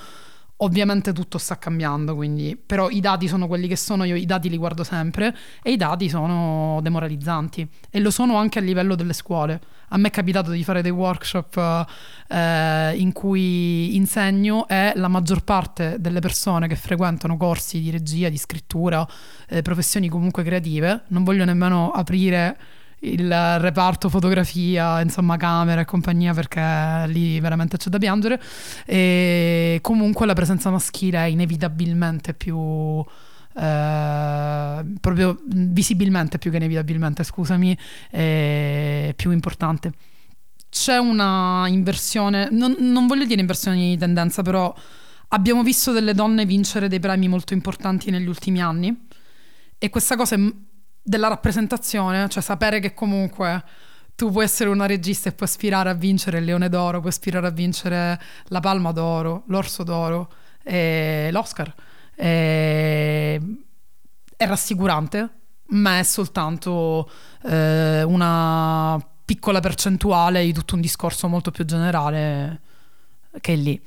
B: Ovviamente tutto sta cambiando, quindi, però i dati sono quelli che sono, io i dati li guardo sempre e i dati sono demoralizzanti e lo sono anche a livello delle scuole. A me è capitato di fare dei workshop eh, in cui insegno e la maggior parte delle persone che frequentano corsi di regia, di scrittura, eh, professioni comunque creative, non voglio nemmeno aprire il reparto fotografia, insomma camera e compagnia perché lì veramente c'è da piangere. E comunque la presenza maschile è inevitabilmente più eh, proprio visibilmente più che inevitabilmente scusami più importante. C'è una inversione non, non voglio dire inversione di tendenza però abbiamo visto delle donne vincere dei premi molto importanti negli ultimi anni. E questa cosa è della rappresentazione, cioè sapere che comunque tu puoi essere una regista e puoi aspirare a vincere il Leone d'Oro, puoi aspirare a vincere la Palma d'Oro, l'Orso d'Oro e l'Oscar. E... È rassicurante, ma è soltanto eh, una piccola percentuale di tutto un discorso molto più generale che è lì.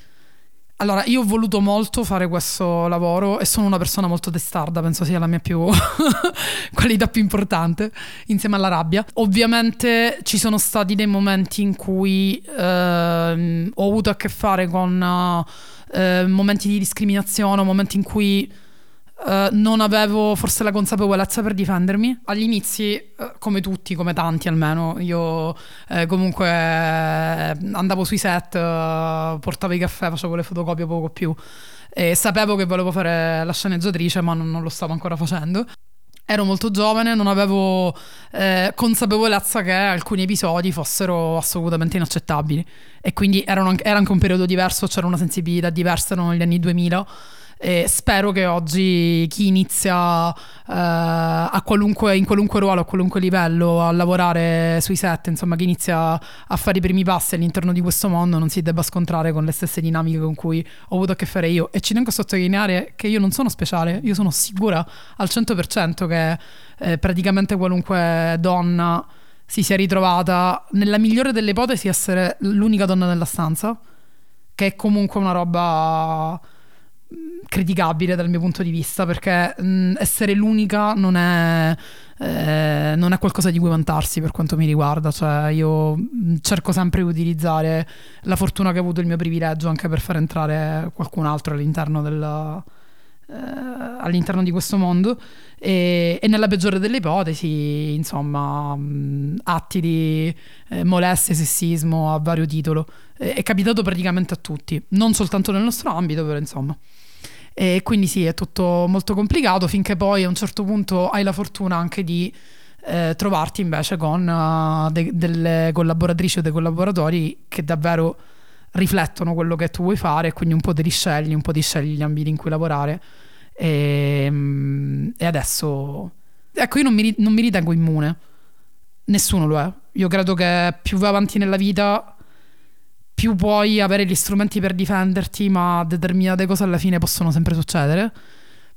B: Allora, io ho voluto molto fare questo lavoro e sono una persona molto testarda, penso sia la mia più [LAUGHS] qualità più importante, insieme alla rabbia. Ovviamente ci sono stati dei momenti in cui eh, ho avuto a che fare con eh, momenti di discriminazione, momenti in cui Uh, non avevo forse la consapevolezza per difendermi. Agli inizi, uh, come tutti, come tanti almeno, io uh, comunque andavo sui set, portavo i caffè, facevo le fotocopie poco più e sapevo che volevo fare la sceneggiatrice, ma non, non lo stavo ancora facendo. Ero molto giovane, non avevo eh, consapevolezza che alcuni episodi fossero assolutamente inaccettabili e quindi era anche un periodo diverso, c'era una sensibilità diversa, erano gli anni 2000 e spero che oggi chi inizia eh, qualunque, in qualunque ruolo, a qualunque livello, a lavorare sui set, insomma, chi inizia a fare i primi passi all'interno di questo mondo non si debba scontrare con le stesse dinamiche con cui ho avuto a che fare io. E ci tengo a sottolineare che io non sono speciale, io sono sicura al 100% che eh, praticamente qualunque donna si sia ritrovata, nella migliore delle ipotesi, essere l'unica donna nella stanza, che è comunque una roba criticabile dal mio punto di vista perché mh, essere l'unica non è, eh, non è, qualcosa di cui vantarsi per quanto mi riguarda, cioè io cerco sempre di utilizzare la fortuna che ho avuto il mio privilegio anche per far entrare qualcun altro all'interno, del, eh, all'interno di questo mondo e, e, nella peggiore delle ipotesi insomma atti di eh, molestia e sessismo a vario titolo. È capitato praticamente a tutti non soltanto nel nostro ambito però insomma. E quindi sì, è tutto molto complicato finché poi a un certo punto hai la fortuna anche di eh, trovarti invece con uh, de- delle collaboratrici o dei collaboratori che davvero riflettono quello che tu vuoi fare quindi un po' te li scegli, un po' ti scegli gli ambiti in cui lavorare. E, mm, e adesso, ecco, io non mi, non mi ritengo immune, nessuno lo è. Io credo che più vai avanti nella vita più puoi avere gli strumenti per difenderti, ma determinate cose alla fine possono sempre succedere.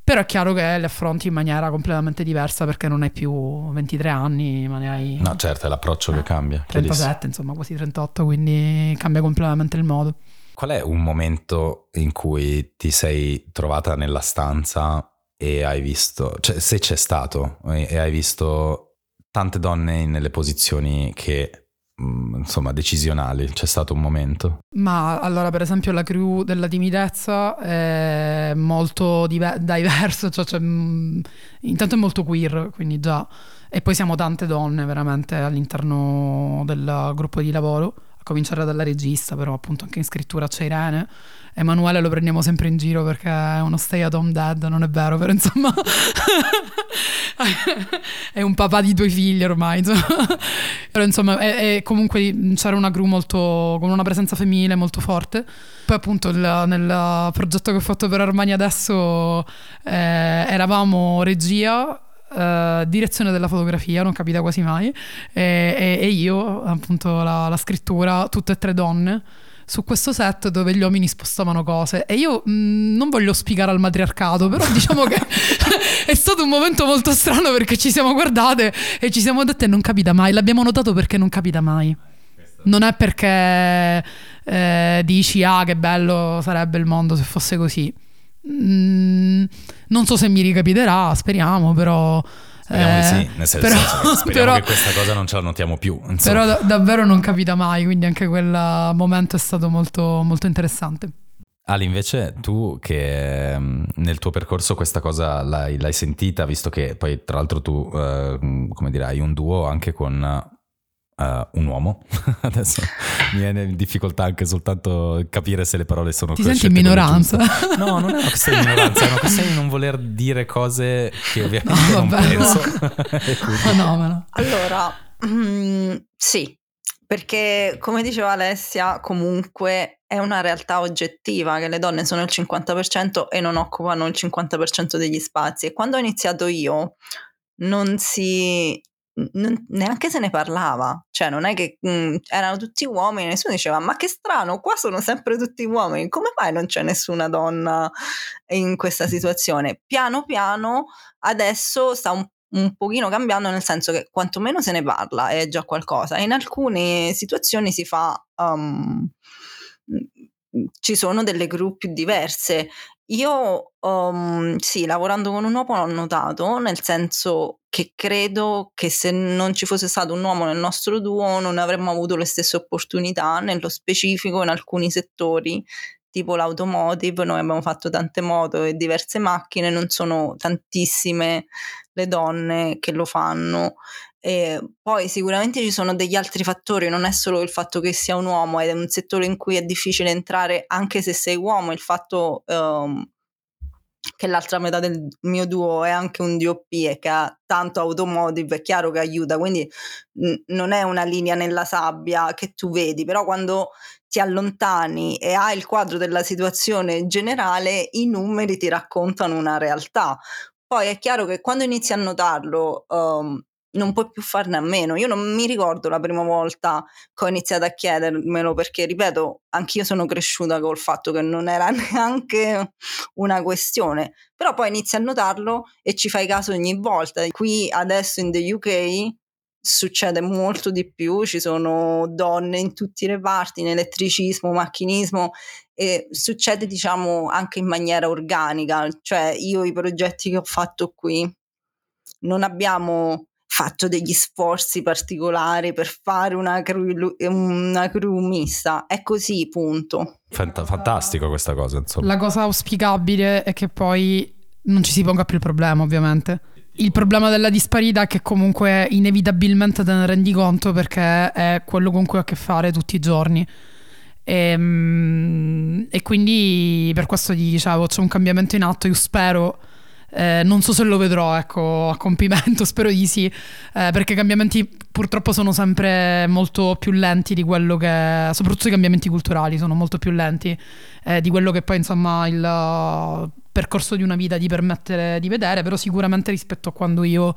B: Però è chiaro che le affronti in maniera completamente diversa perché non hai più 23 anni, ma ne hai...
A: No, certo, è l'approccio eh, che cambia.
B: 37, insomma, quasi 38, quindi cambia completamente il modo.
A: Qual è un momento in cui ti sei trovata nella stanza e hai visto, cioè se c'è stato, e hai visto tante donne nelle posizioni che insomma decisionali. C'è stato un momento.
B: Ma allora per esempio la crew della timidezza è molto diver- diverso cioè, cioè, mm, intanto è molto queer quindi già. E poi siamo tante donne veramente all'interno del gruppo di lavoro a cominciare dalla regista però appunto anche in scrittura c'è Irene Emanuele lo prendiamo sempre in giro perché è uno stay at home dad, non è vero, però insomma [LAUGHS] è un papà di due figli ormai. Insomma. però insomma è, è comunque c'era una crew molto, con una presenza femminile molto forte. Poi appunto il, nel progetto che ho fatto per Armani adesso eh, eravamo regia, Uh, direzione della fotografia, non capita quasi mai, e, e, e io, appunto, la, la, scrittura, tutte e tre donne su questo set dove gli uomini spostavano cose e io mh, mm, non voglio spiegare al matriarcato, però diciamo che [LAUGHS] è stato un momento molto strano perché ci siamo guardate e ci siamo dette non capita mai, l'abbiamo notato perché non capita mai. Non è perché eh, dici ah che bello sarebbe il mondo se fosse così. Mm, non so se mi ricapiterà, speriamo, però
A: Speriamo eh, di sì, nel senso, però, speriamo [LAUGHS] però, che questa cosa non ce la notiamo più. Insomma.
B: Però da- davvero non capita mai, quindi anche quel momento è stato molto, molto interessante.
A: Ali, invece tu che mm, nel tuo percorso questa cosa l'hai, l'hai sentita, visto che poi tra l'altro tu, eh, come dire, hai un duo anche con Uh, un uomo. [LAUGHS] Adesso mi viene in difficoltà anche soltanto capire se le parole sono
B: Ti senti in minoranza?
A: No, non è una questione di minoranza, è una questione di non voler dire cose che [LAUGHS] ovviamente no, non vabbè, penso. [LAUGHS]
C: No. no, allora, mm, sì, perché come diceva Alessia, comunque è una realtà oggettiva che le donne sono il 50% e non occupano il 50% degli spazi. E quando ho iniziato io non si non, neanche se ne parlava, cioè non è che mh, mhmm, erano tutti uomini, nessuno diceva ma che strano, qua sono sempre tutti uomini, come mai non c'è nessuna donna in questa situazione? Piano piano adesso sta un, un pochino cambiando nel senso che quantomeno se ne parla, è già qualcosa, in alcune situazioni si fa... Um, ci sono delle gruppi diverse. Io um, sì, lavorando con un uomo l'ho notato, nel senso che credo che se non ci fosse stato un uomo nel nostro duo non avremmo avuto le stesse opportunità, nello specifico in alcuni settori, tipo l'automotive, noi abbiamo fatto tante moto e diverse macchine, non sono tantissime le donne che lo fanno. E poi sicuramente ci sono degli altri fattori, non è solo il fatto che sia un uomo, è un settore in cui è difficile entrare anche se sei uomo, il fatto um, che l'altra metà del mio duo è anche un DOP e che ha tanto automotive, è chiaro che aiuta, quindi n- non è una linea nella sabbia che tu vedi, però quando ti allontani e hai il quadro della situazione generale, i numeri ti raccontano una realtà. Poi è chiaro che quando inizi a notarlo, um, non puoi più farne a meno. Io non mi ricordo la prima volta che ho iniziato a chiedermelo perché, ripeto, anch'io sono cresciuta col fatto che non era [LAUGHS] neanche una questione, però poi inizi a notarlo e ci fai caso ogni volta. Qui adesso in the UK succede molto di più, ci sono donne in tutti i reparti, in elettricismo, macchinismo e succede diciamo anche in maniera organica, cioè io i progetti che ho fatto qui non abbiamo fatto degli sforzi particolari per fare una crew, una crew mista. È così, punto.
A: Fantastico questa cosa, insomma.
B: La cosa auspicabile è che poi non ci si ponga più il problema, ovviamente. Il problema della disparità è che comunque inevitabilmente te ne rendi conto perché è quello con cui ho a che fare tutti i giorni. E, ehm, e quindi per questo ti dicevo, c'è un cambiamento in atto, io spero eh, non so se lo vedrò ecco, a compimento, [LAUGHS] spero di sì, eh, perché i cambiamenti purtroppo sono sempre molto più lenti di quello che, soprattutto i cambiamenti culturali sono molto più lenti eh, di quello che poi insomma il percorso di una vita ti permette di vedere, però sicuramente rispetto a quando io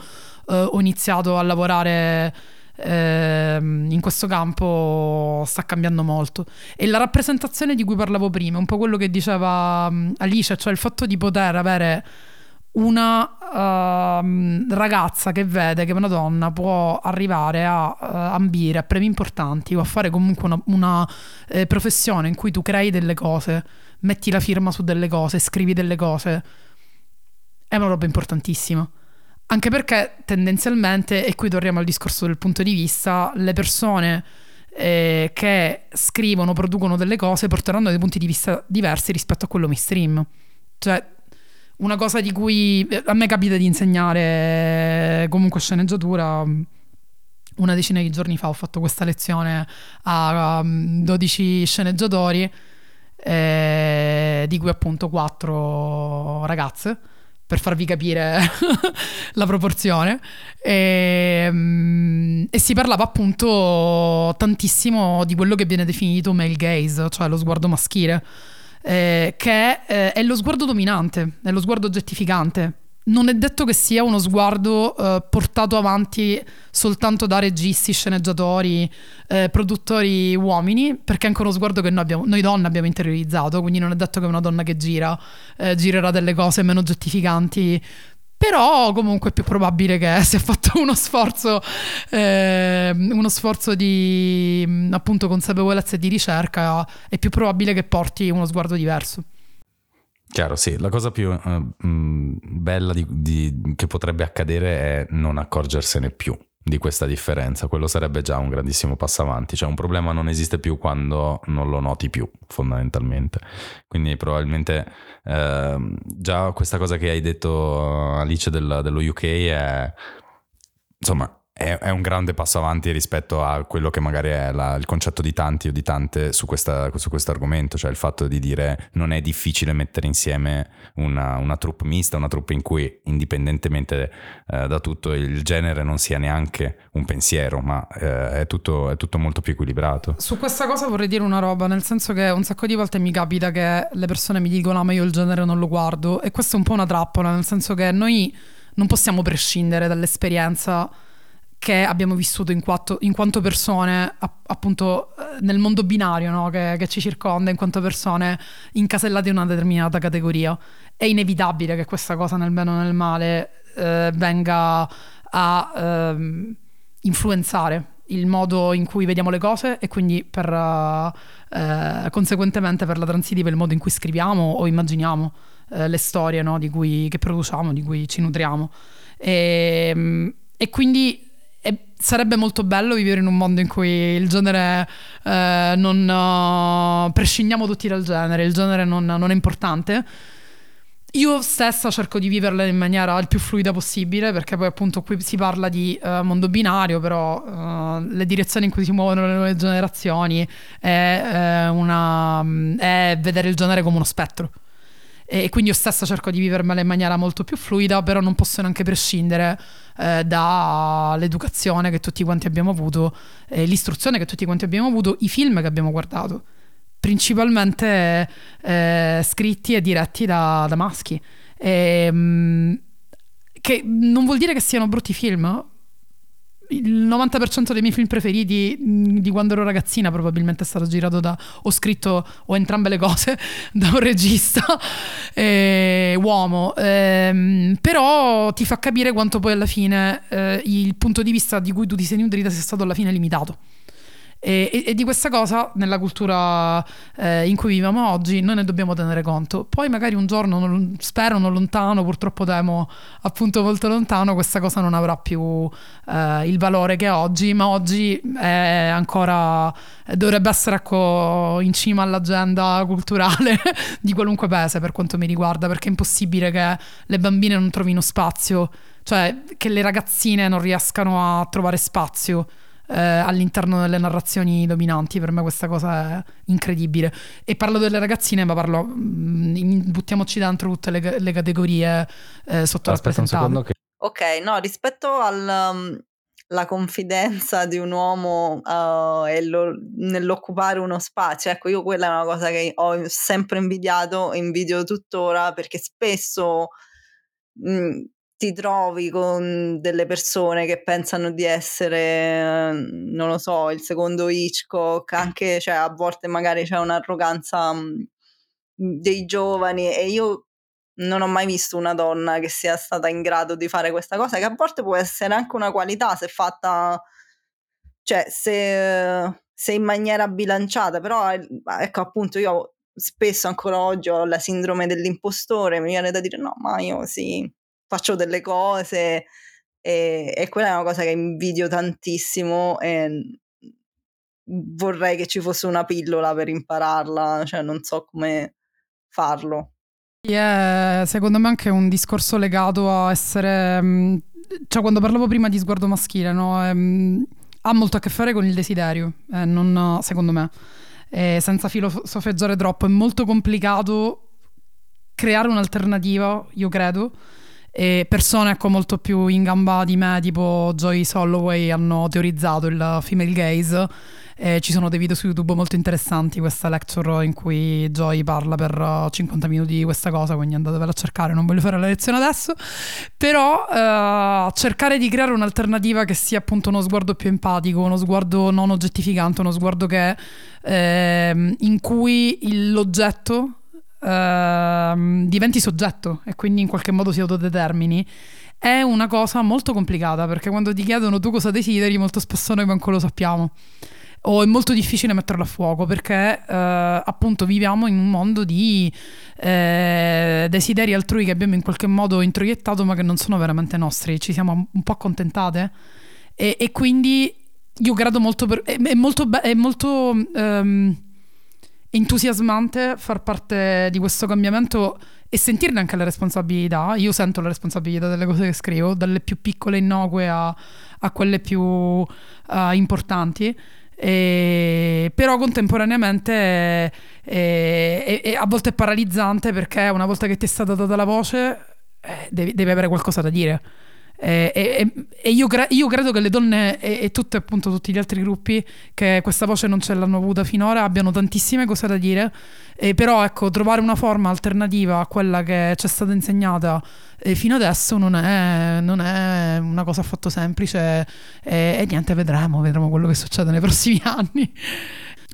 B: eh, ho iniziato a lavorare eh, in questo campo sta cambiando molto. E la rappresentazione di cui parlavo prima, un po' quello che diceva Alice, cioè il fatto di poter avere una uh, ragazza che vede che una donna può arrivare a uh, ambire a premi importanti o a fare comunque una, una eh, professione in cui tu crei delle cose, metti la firma su delle cose, scrivi delle cose, è una roba importantissima. Anche perché tendenzialmente, e qui torniamo al discorso del punto di vista, le persone eh, che scrivono, producono delle cose porteranno dei punti di vista diversi rispetto a quello mainstream. Cioè, una cosa di cui a me capita di insegnare comunque sceneggiatura. Una decina di giorni fa ho fatto questa lezione a 12 um, sceneggiatori, eh, di cui appunto 4 ragazze, per farvi capire [LAUGHS] la proporzione. E, um, e, si parlava appunto tantissimo di quello che viene definito male gaze, cioè lo sguardo maschile eh, che eh, è lo sguardo dominante, è lo sguardo oggettificante non è detto che sia uno sguardo uh, portato avanti soltanto da registi, sceneggiatori, eh, produttori uomini, perché è anche uno sguardo che noi, abbiamo, noi, donne abbiamo interiorizzato, quindi non è detto che una donna che gira eh, girerà delle cose meno oggettificanti. Però comunque è più probabile che [LAUGHS] sia fatto uno sforzo, eh, uno sforzo di appunto consapevolezza e di ricerca, è più probabile che porti uno sguardo diverso.
A: Chiaro, sì, la cosa più uh, bella di, di, che potrebbe accadere è non accorgersene più di questa differenza, quello sarebbe già un grandissimo passo avanti, cioè un problema non esiste più quando non lo noti più fondamentalmente, quindi probabilmente uh, già questa cosa che hai detto Alice del, dello UK è insomma è, è, un grande passo avanti rispetto a quello che magari è la, il concetto di tanti o di tante su, questo argomento, cioè il fatto di dire non è difficile mettere insieme una, una troupe mista, una troupe in cui indipendentemente eh, da tutto il genere non sia neanche un pensiero, ma eh, è, tutto, è tutto molto più equilibrato.
B: Su questa cosa vorrei dire una roba, nel senso che un sacco di volte mi capita che le persone mi dicono ah, ma io il genere non lo guardo e questa è un po' una trappola, nel senso che noi non possiamo prescindere dall'esperienza che abbiamo vissuto in, quattro, in quanto persone, appunto eh, nel mondo binario no? che, che, ci circonda, in quanto persone incasellate in una determinata categoria. È inevitabile che questa cosa, nel bene o nel male, eh, venga a eh, influenzare il modo in cui vediamo le cose e quindi per, uh, conseguentemente per la transitiva il modo in cui scriviamo o immaginiamo uh, le storie no? di cui, che produciamo, di cui ci nutriamo. E, ehm, e quindi sarebbe molto bello vivere in un mondo in cui il genere eh, non uh, prescindiamo tutti dal genere, il genere non, non, è importante. Io stessa cerco di viverla in maniera il più fluida possibile, perché poi appunto qui si parla di uh, mondo binario, però uh, le direzioni in cui si muovono le nuove generazioni è, una, è vedere il genere come uno spettro e quindi io stessa cerco di vivermela in maniera molto più fluida, però non posso neanche prescindere eh, dall'educazione che tutti quanti abbiamo avuto, eh, l'istruzione che tutti quanti abbiamo avuto, i film che abbiamo guardato, principalmente eh, scritti e diretti da, da maschi. E, mh, che non vuol dire che siano brutti film, il 90% dei miei film preferiti di quando ero ragazzina probabilmente è stato girato da o scritto o entrambe le cose [LAUGHS] da un regista [LAUGHS] eh, uomo. Eh, però ti fa capire quanto poi alla fine eh, il punto di vista di cui tu ti sei nutrita sia stato alla fine limitato e, e, di questa cosa, nella cultura eh, in cui viviamo oggi, noi ne dobbiamo tenere conto. Poi magari un giorno, non, spero non lontano, purtroppo temo appunto molto lontano, questa cosa non avrà più eh, il valore che ha oggi, ma oggi è ancora, dovrebbe essere ecco, in cima all'agenda culturale [LAUGHS] di qualunque paese per quanto mi riguarda, perché è impossibile che le bambine non trovino spazio, cioè che le ragazzine non riescano a trovare spazio eh, all'interno delle narrazioni dominanti. Per me questa cosa è incredibile. E parlo delle ragazzine, ma parlo. Mh, mm, buttiamoci dentro tutte le, le categorie eh, sottorappresentate. Che...
C: Ok, no, rispetto alla um, confidenza di un uomo uh, e lo, nell'occupare uno spazio, ecco, io quella è una cosa che ho sempre invidiato e invidio tuttora perché spesso. Mh, mm, ti trovi con delle persone che pensano di essere, non lo so, il secondo Hitchcock, anche cioè, a volte magari c'è un'arroganza mhmm, dei giovani e io non ho mai visto una donna che sia stata in grado di fare questa cosa, che a volte può essere anche una qualità se fatta, cioè se, se in maniera bilanciata, però ecco appunto io spesso ancora oggi ho la sindrome dell'impostore, mi viene da dire no, ma io sì, faccio delle cose e, e, quella è una cosa che invidio tantissimo e vorrei che ci fosse una pillola per impararla, cioè non so come farlo.
B: È secondo me anche un discorso legato a essere, mm, cioè quando parlavo prima di sguardo maschile, no? Ehm, ha molto a che fare con il desiderio, eh, non, secondo me, e senza filosofeggiare troppo, è molto complicato creare un'alternativa, io credo, e persone ecco, molto più in gamba di me, tipo Joy Holloway, hanno teorizzato il female gaze. E ci sono dei video su YouTube molto interessanti, questa lecture in cui Joy parla per 50 minuti di questa cosa, quindi andatevela a cercare, non voglio fare la lezione adesso, però uh, cercare di creare un'alternativa che sia appunto uno sguardo più empatico, uno sguardo non oggettificante, uno sguardo che, eh, in cui l'oggetto uh, diventi soggetto e quindi in qualche modo si autodetermini è una cosa molto complicata perché quando ti chiedono tu cosa desideri molto spesso noi manco lo sappiamo. O è molto difficile metterlo a fuoco perché eh, appunto viviamo in un mondo di eh, desideri altrui che abbiamo in qualche modo introiettato ma che non sono veramente nostri, ci siamo un po' accontentate. E, e quindi io credo molto, per, è, è molto, è molto um, entusiasmante far parte di questo cambiamento e sentirne anche la responsabilità. Io sento la responsabilità delle cose che scrivo, dalle più piccole innocue a, a quelle più uh, importanti. E, però contemporaneamente è, è, è, a volte è paralizzante perché una volta che ti è stata data la voce eh, devi, devi avere qualcosa da dire. E, e, e io, cre- io, credo che le donne e, e tutte, appunto, tutti gli altri gruppi che questa voce non ce l'hanno avuta finora abbiano tantissime cose da dire, però ecco, trovare una forma alternativa a quella che ci è stata insegnata eh, fino adesso non è, non è, una cosa affatto semplice e, niente, vedremo, vedremo quello che succede nei prossimi [LAUGHS] anni.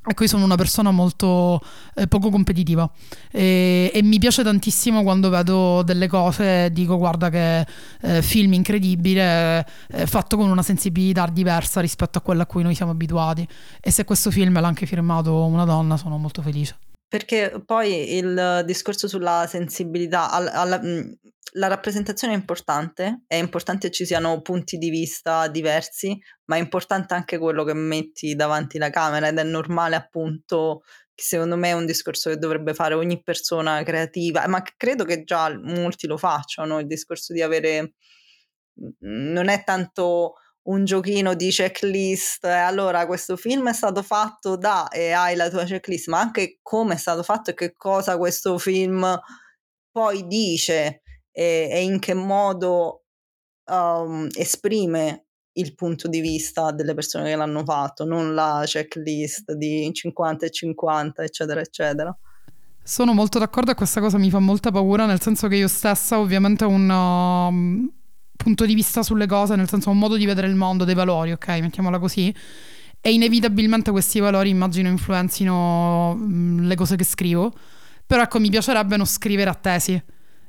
B: Ecco, io sono una persona molto eh, poco competitiva e, e, mi piace tantissimo quando vedo delle cose dico guarda che eh, film incredibile, eh, fatto con una sensibilità diversa rispetto a quella a cui noi siamo abituati e se questo film l'ha anche firmato una donna sono molto felice.
C: Perché poi il discorso sulla sensibilità, alla, alla, la rappresentazione è importante, è importante che ci siano punti di vista diversi, ma è importante anche quello che metti davanti la camera ed è normale appunto che secondo me è un discorso che dovrebbe fare ogni persona creativa, ma credo che già molti lo facciano, il discorso di avere non è tanto un giochino di checklist, e allora questo film è stato fatto da e hai la tua checklist, ma anche come è stato fatto e che cosa questo film poi dice e, e in che modo um, esprime il punto di vista delle persone che l'hanno fatto, non la checklist di 50 e 50, eccetera, eccetera.
B: Sono molto d'accordo e questa cosa mi fa molta paura, nel senso che io stessa ovviamente ho un um, punto di vista sulle cose, nel senso un modo di vedere il mondo, dei valori, ok, mettiamola così. E inevitabilmente questi valori immagino influenzino um, le cose che scrivo. Però ecco, mi piacerebbe non scrivere a tesi.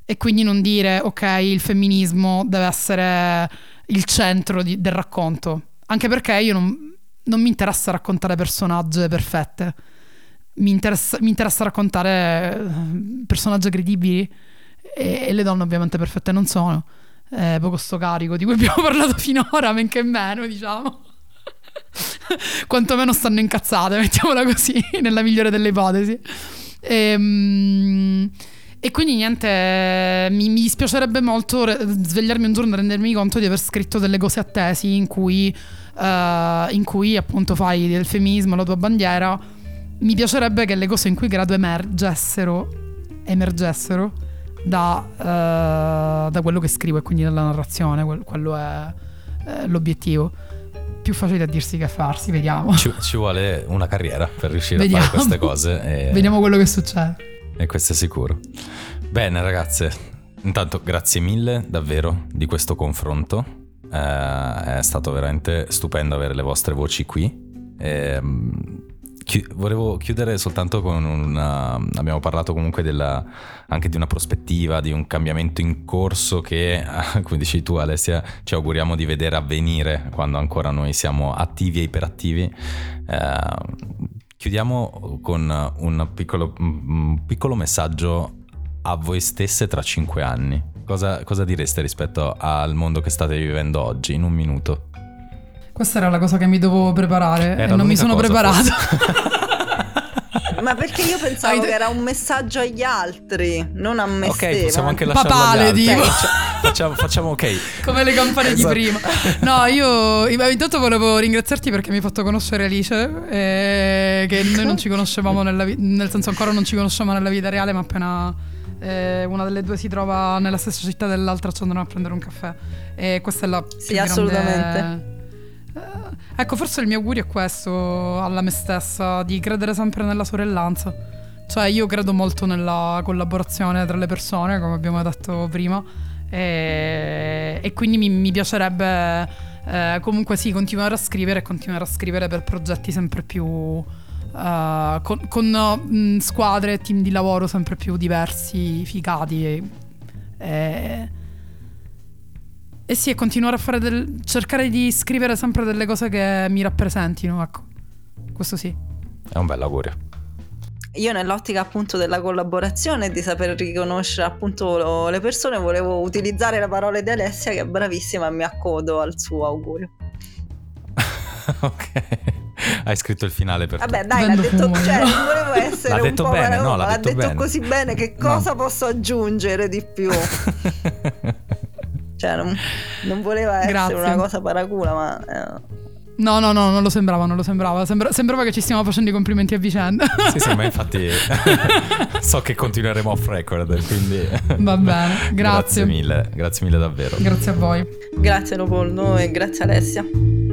B: E quindi non dire ok il femminismo deve essere il centro di, del racconto. Anche perché io non, non, mi interessa raccontare personaggi perfette. Mi interessa, mi interessa raccontare eh, personaggi credibili. E, e, le donne ovviamente perfette non sono eh, poco sto carico di cui [LAUGHS] abbiamo parlato finora men che meno diciamo [LAUGHS] quantomeno stanno incazzate mettiamola così [LAUGHS] nella migliore delle ipotesi e, ehm, e quindi niente, mi, mi, dispiacerebbe molto svegliarmi un giorno e rendermi conto di aver scritto delle cose a tesi in cui, uh, in cui appunto fai del femminismo la tua bandiera. Mi piacerebbe che le cose in cui credo emergessero, emergessero da, uh, da quello che scrivo e quindi dalla narrazione, quello è uh, l'obiettivo più facile a dirsi che a farsi, vediamo.
A: Ci, ci vuole una carriera per riuscire vediamo. a fare queste cose.
B: E... [LAUGHS] Vediamo quello che succede.
A: E questo è sicuro. Bene ragazze, intanto grazie mille davvero di questo confronto. Eh, è stato veramente stupendo avere le vostre voci qui. Eh, chi- volevo chiudere soltanto con una... abbiamo parlato comunque della, anche di una prospettiva, di un cambiamento in corso che, [LAUGHS] come dici tu Alessia, ci auguriamo di vedere avvenire quando ancora noi siamo attivi e iperattivi. Eh, Chiudiamo con un piccolo, un piccolo, messaggio a voi stesse tra cinque anni. Cosa, cosa direste rispetto al mondo che state vivendo oggi in un minuto?
B: Questa era la cosa che mi dovevo preparare era e non mi sono preparato.
C: Ma perché io pensavo che era un messaggio agli altri, non a me
A: Ok,
C: stesso.
A: possiamo anche lasciarlo
B: Papale,
A: agli
B: dico.
A: Facciamo, facciamo, ok.
B: Come le campane esatto. di prima. No, io intanto volevo ringraziarti perché mi hai fatto conoscere Alice, eh, che noi non ci conoscevamo nella vita, nel senso ancora non ci conosciamo nella vita reale, ma appena eh, una delle due si trova nella stessa città dell'altra, ci andranno a prendere un caffè. E questa è la
C: sì, assolutamente.
B: Eh, ecco, forse il mio augurio è questo alla me stessa, di credere sempre nella sorellanza. Cioè, io credo molto nella collaborazione tra le persone, come abbiamo detto prima, e, e quindi mi, mi piacerebbe eh, comunque sì, continuare a scrivere e continuare a scrivere per progetti sempre più... Uh, con, con uh, squadre e team di lavoro sempre più diversi, figati e, e e sì, e continuare a fare del... cercare di scrivere sempre delle cose che mi rappresentino, ecco. Questo sì.
A: È un bel augurio.
C: Io nell'ottica appunto della collaborazione e di saper riconoscere appunto le persone volevo utilizzare le parole di Alessia che è bravissima e mi accodo al suo augurio. [LAUGHS]
A: ok. Hai scritto il finale per
C: Vabbè, dai, l'ha detto, cioè, non volevo essere
A: l'ha detto bene, no,
C: l'ha,
A: l'ha
C: detto,
A: detto bene.
C: così bene che cosa no. posso aggiungere di più? [LAUGHS] Cioè, non, non voleva essere
B: Grazie.
C: una cosa paracula, ma... Eh.
B: No, no, no, non lo sembrava, non lo sembrava. Sembra- sembrava che ci stiamo facendo i complimenti a vicenda.
A: sì, sì, ma infatti [LAUGHS] so che continueremo off record, quindi...
B: Va bene, [LAUGHS] grazie.
A: grazie mille, grazie mille davvero.
B: Grazie a voi.
C: Grazie Leopoldo e grazie Alessia.